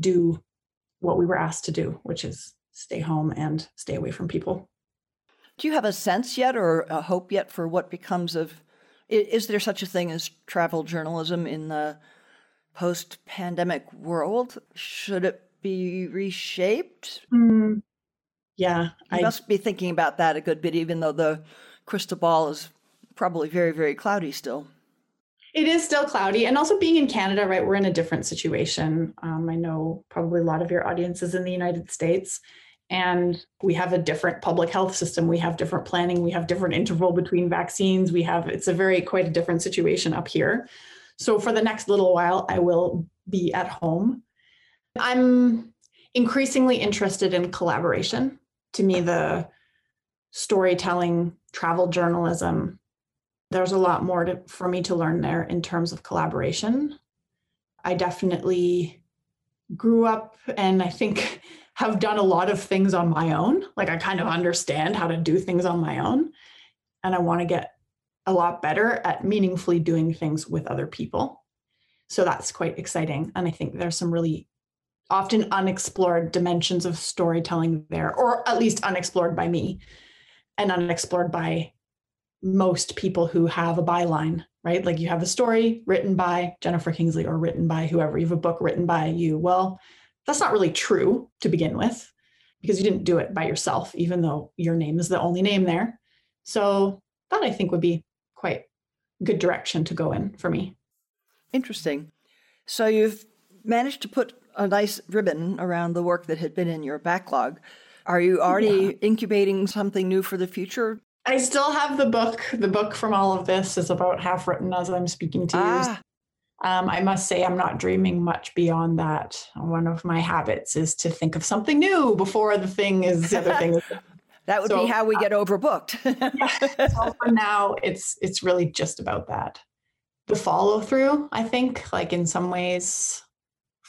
do what we were asked to do, which is stay home and stay away from people. Do you have a sense yet or a hope yet for what becomes of? Is there such a thing as travel journalism in the post pandemic world? Should it be reshaped? Mm, yeah. I must be thinking about that a good bit, even though the crystal ball is probably very, very cloudy still. It is still cloudy. And also being in Canada, right, we're in a different situation. Um, I know probably a lot of your audience is in the United States and we have a different public health system we have different planning we have different interval between vaccines we have it's a very quite a different situation up here so for the next little while i will be at home. I'm increasingly interested in collaboration. To me the storytelling travel journalism there's a lot more to, for me to learn there in terms of collaboration. I definitely grew up and i think have done a lot of things on my own. Like i kind of understand how to do things on my own. And i want to get a lot better at meaningfully doing things with other people so that's quite exciting and i think there's some really often unexplored dimensions of storytelling there, or at least unexplored by me and unexplored by most people who have a byline, right? Like you have a story written by Jennifer Kingsley or written by whoever, you have a book written by you. Well, that's not really true to begin with because you didn't do it by yourself, even though your name is the only name there. So that I think would be quite good direction to go in for me. Interesting. So you've managed to put a nice ribbon around the work that had been in your backlog. Are you already yeah. incubating something new for the future? I still have the book. The book from all of this is about half written as I'm speaking to ah. you. Um, I must say, I'm not dreaming much beyond that. One of my habits is to think of something new before the thing is the other thing. that would so, be how we get overbooked. yeah, so for now, it's it's really just about that. The follow through, I think, like in some ways,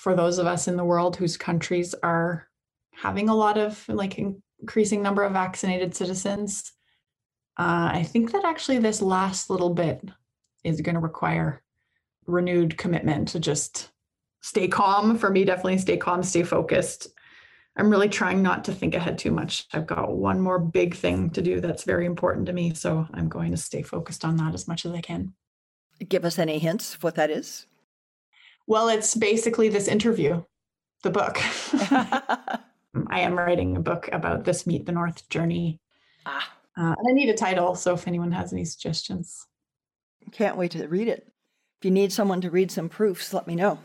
for those of us in the world whose countries are having a lot of like increasing number of vaccinated citizens uh, i think that actually this last little bit is going to require renewed commitment to just stay calm for me definitely stay calm stay focused i'm really trying not to think ahead too much i've got one more big thing to do that's very important to me so i'm going to stay focused on that as much as i can give us any hints of what that is well, it's basically this interview, the book. I am writing a book about this Meet the North journey. Ah. Uh, and I need a title, so if anyone has any suggestions. Can't wait to read it. If you need someone to read some proofs, let me know.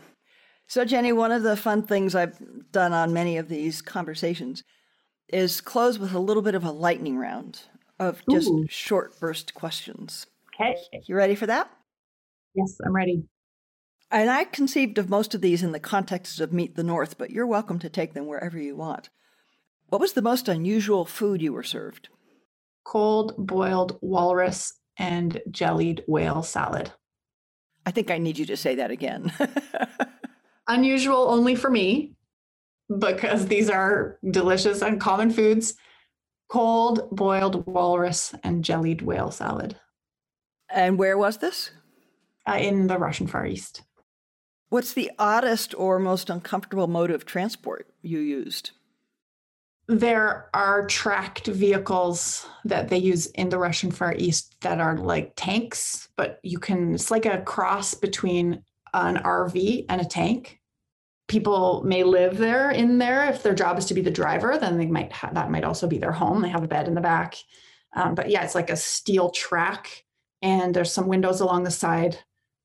So, Jenny, one of the fun things I've done on many of these conversations is close with a little bit of a lightning round of just Ooh. short burst questions. Okay. You ready for that? Yes, I'm ready. And I conceived of most of these in the context of Meet the North, but you're welcome to take them wherever you want. What was the most unusual food you were served? Cold boiled walrus and jellied whale salad. I think I need you to say that again. unusual only for me, because these are delicious and common foods. Cold boiled walrus and jellied whale salad. And where was this? Uh, in the Russian Far East. What's the oddest or most uncomfortable mode of transport you used? There are tracked vehicles that they use in the Russian Far East that are like tanks, but you can, it's like a cross between an RV and a tank. People may live there in there. If their job is to be the driver, then they might have, that might also be their home. They have a bed in the back. Um, but yeah, it's like a steel track and there's some windows along the side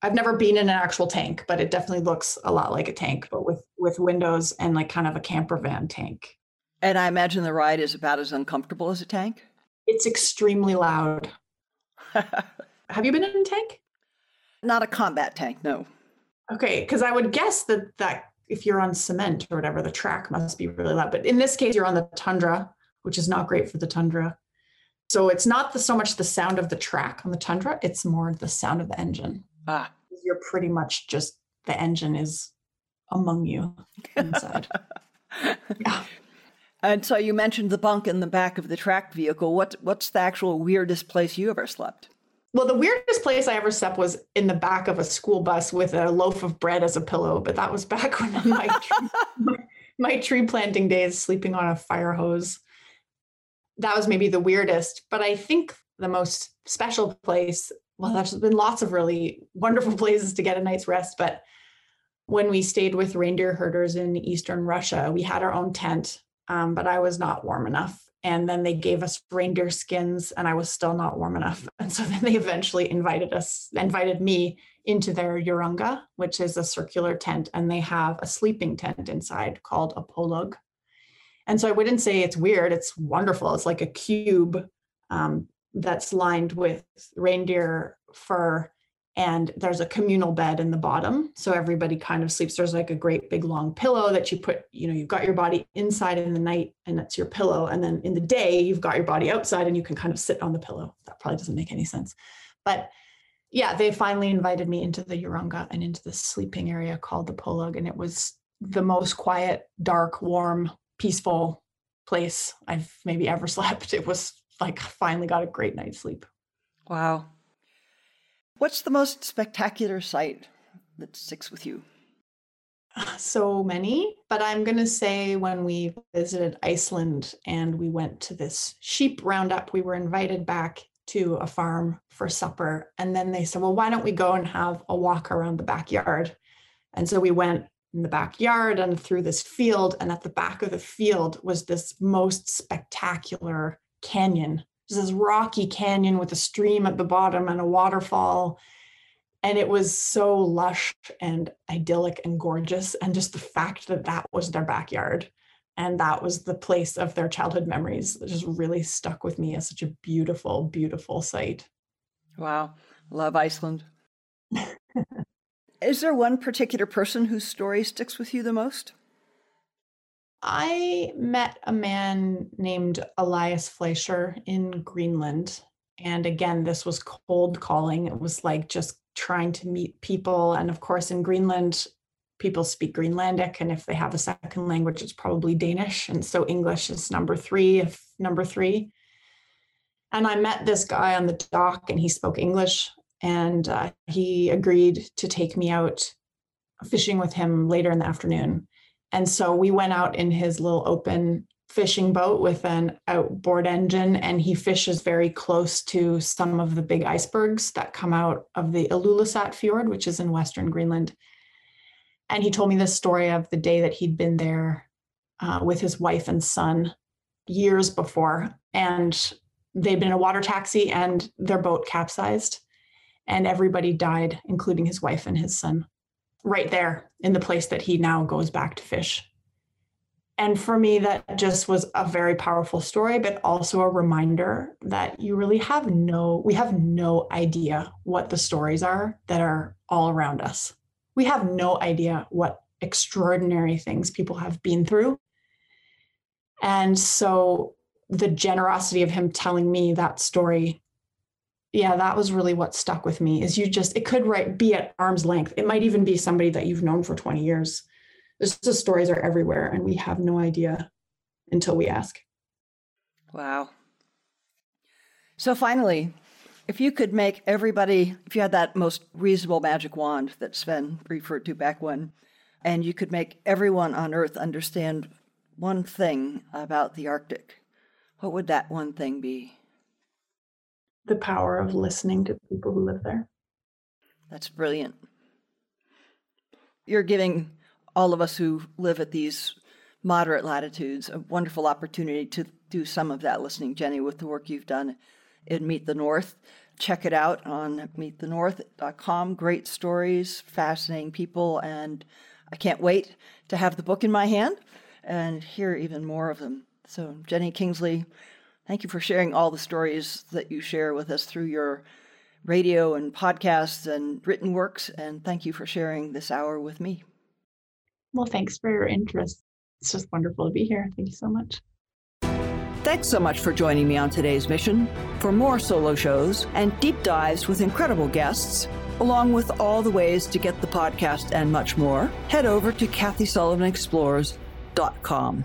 I've never been in an actual tank, but it definitely looks a lot like a tank, but with with windows and like kind of a camper van tank. And I imagine the ride is about as uncomfortable as a tank. It's extremely loud. Have you been in a tank? Not a combat tank, no. Okay, because I would guess that that if you're on cement or whatever, the track must be really loud. But in this case, you're on the tundra, which is not great for the tundra. So it's not the, so much the sound of the track on the tundra; it's more the sound of the engine. Ah, You're pretty much just the engine is among you inside. yeah. and so you mentioned the bunk in the back of the track vehicle. What what's the actual weirdest place you ever slept? Well, the weirdest place I ever slept was in the back of a school bus with a loaf of bread as a pillow, but that was back when my tree, my, my tree planting days, sleeping on a fire hose. That was maybe the weirdest, but I think the most special place. Well, there's been lots of really wonderful places to get a night's rest, but when we stayed with reindeer herders in eastern Russia, we had our own tent, um, but I was not warm enough and then they gave us reindeer skins and i was still not warm enough. And so then they eventually invited us invited me into their yaranga which is a circular tent and they have a sleeping tent inside called a polog and so i wouldn't say it's weird it's wonderful. It's like a cube um, that's lined with reindeer fur and there's a communal bed in the bottom. So everybody kind of sleeps. There's like a great big long pillow that you put you know you've got your body inside in the night and that's your pillow. And then in the day you've got your body outside and you can kind of sit on the pillow. That probably doesn't make any sense. But yeah they finally invited me into the Yaranga and into the sleeping area called the Polog. And it was the most quiet dark warm peaceful place i've maybe ever slept. It was like finally got a great night's sleep. Wow. What's the most spectacular sight that sticks with you? so many, but I'm going to say when we visited Iceland and we went to this sheep roundup, we were invited back to a farm for supper. And then they said, well, why don't we go and have a walk around the backyard? And so we went in the backyard and through this field. And at the back of the field was this most spectacular canyon. Was this rocky canyon with a stream at the bottom and a waterfall and it was so lush and idyllic and gorgeous and just the fact that that was their backyard and that was the place of their childhood memories just really stuck with me as such a beautiful beautiful sight Wow. Love Iceland. Is there one particular person whose story sticks with you the most? I met a man named elias fleischer in greenland and again this was cold calling it was like just trying to meet people. And of course, in Greenland, people speak Greenlandic. And if they have a second language, it's probably Danish. And so English is number three, if number three. And I met this guy on the dock and he spoke English. And uh, he agreed to take me out fishing with him later in the afternoon. And so we went out in his little open fishing boat with an outboard engine and he fishes very close to some of the big icebergs that come out of the Ilulissat fjord which is in western Greenland. And he told me this story of the day that he'd been there uh, with his wife and son years before and they'd been in a water taxi and their boat capsized and everybody died including his wife and his son right there in the place that he now goes back to fish and for me, that just was a very powerful story, but also a reminder that you really have no, we have no idea what the stories are that are all around us. We have no idea what extraordinary things people have been through. And so the generosity of him telling me that story, yeah, that was really what stuck with me is you just, it could be at arm's length. It might even be somebody that you've known for 20 years the stories are everywhere and we have no idea until we ask. Wow. So finally, if you could make everybody, if you had that most reasonable magic wand that Sven referred to back when, and you could make everyone on Earth understand one thing about the Arctic, what would that one thing be? The power of listening to people who live there. That's brilliant. You're giving all of us who live at these moderate latitudes a wonderful opportunity to do some of that listening, Jenny, with the work you've done in Meet the North. Check it out on meetthenorth.com. Great stories, fascinating people, and I can't wait to have the book in my hand and hear even more of them. So, Jenny Kingsley, thank you for sharing all the stories that you share with us through your radio and podcasts and written works. And thank you for sharing this hour with me. Well, thanks for your interest. It's just wonderful to be here. Thank you so much. Thanks so much for joining me on today's mission. For more solo shows and deep dives with incredible guests, along with all the ways to get the podcast and much more, head over to KathySullivanExplores.com.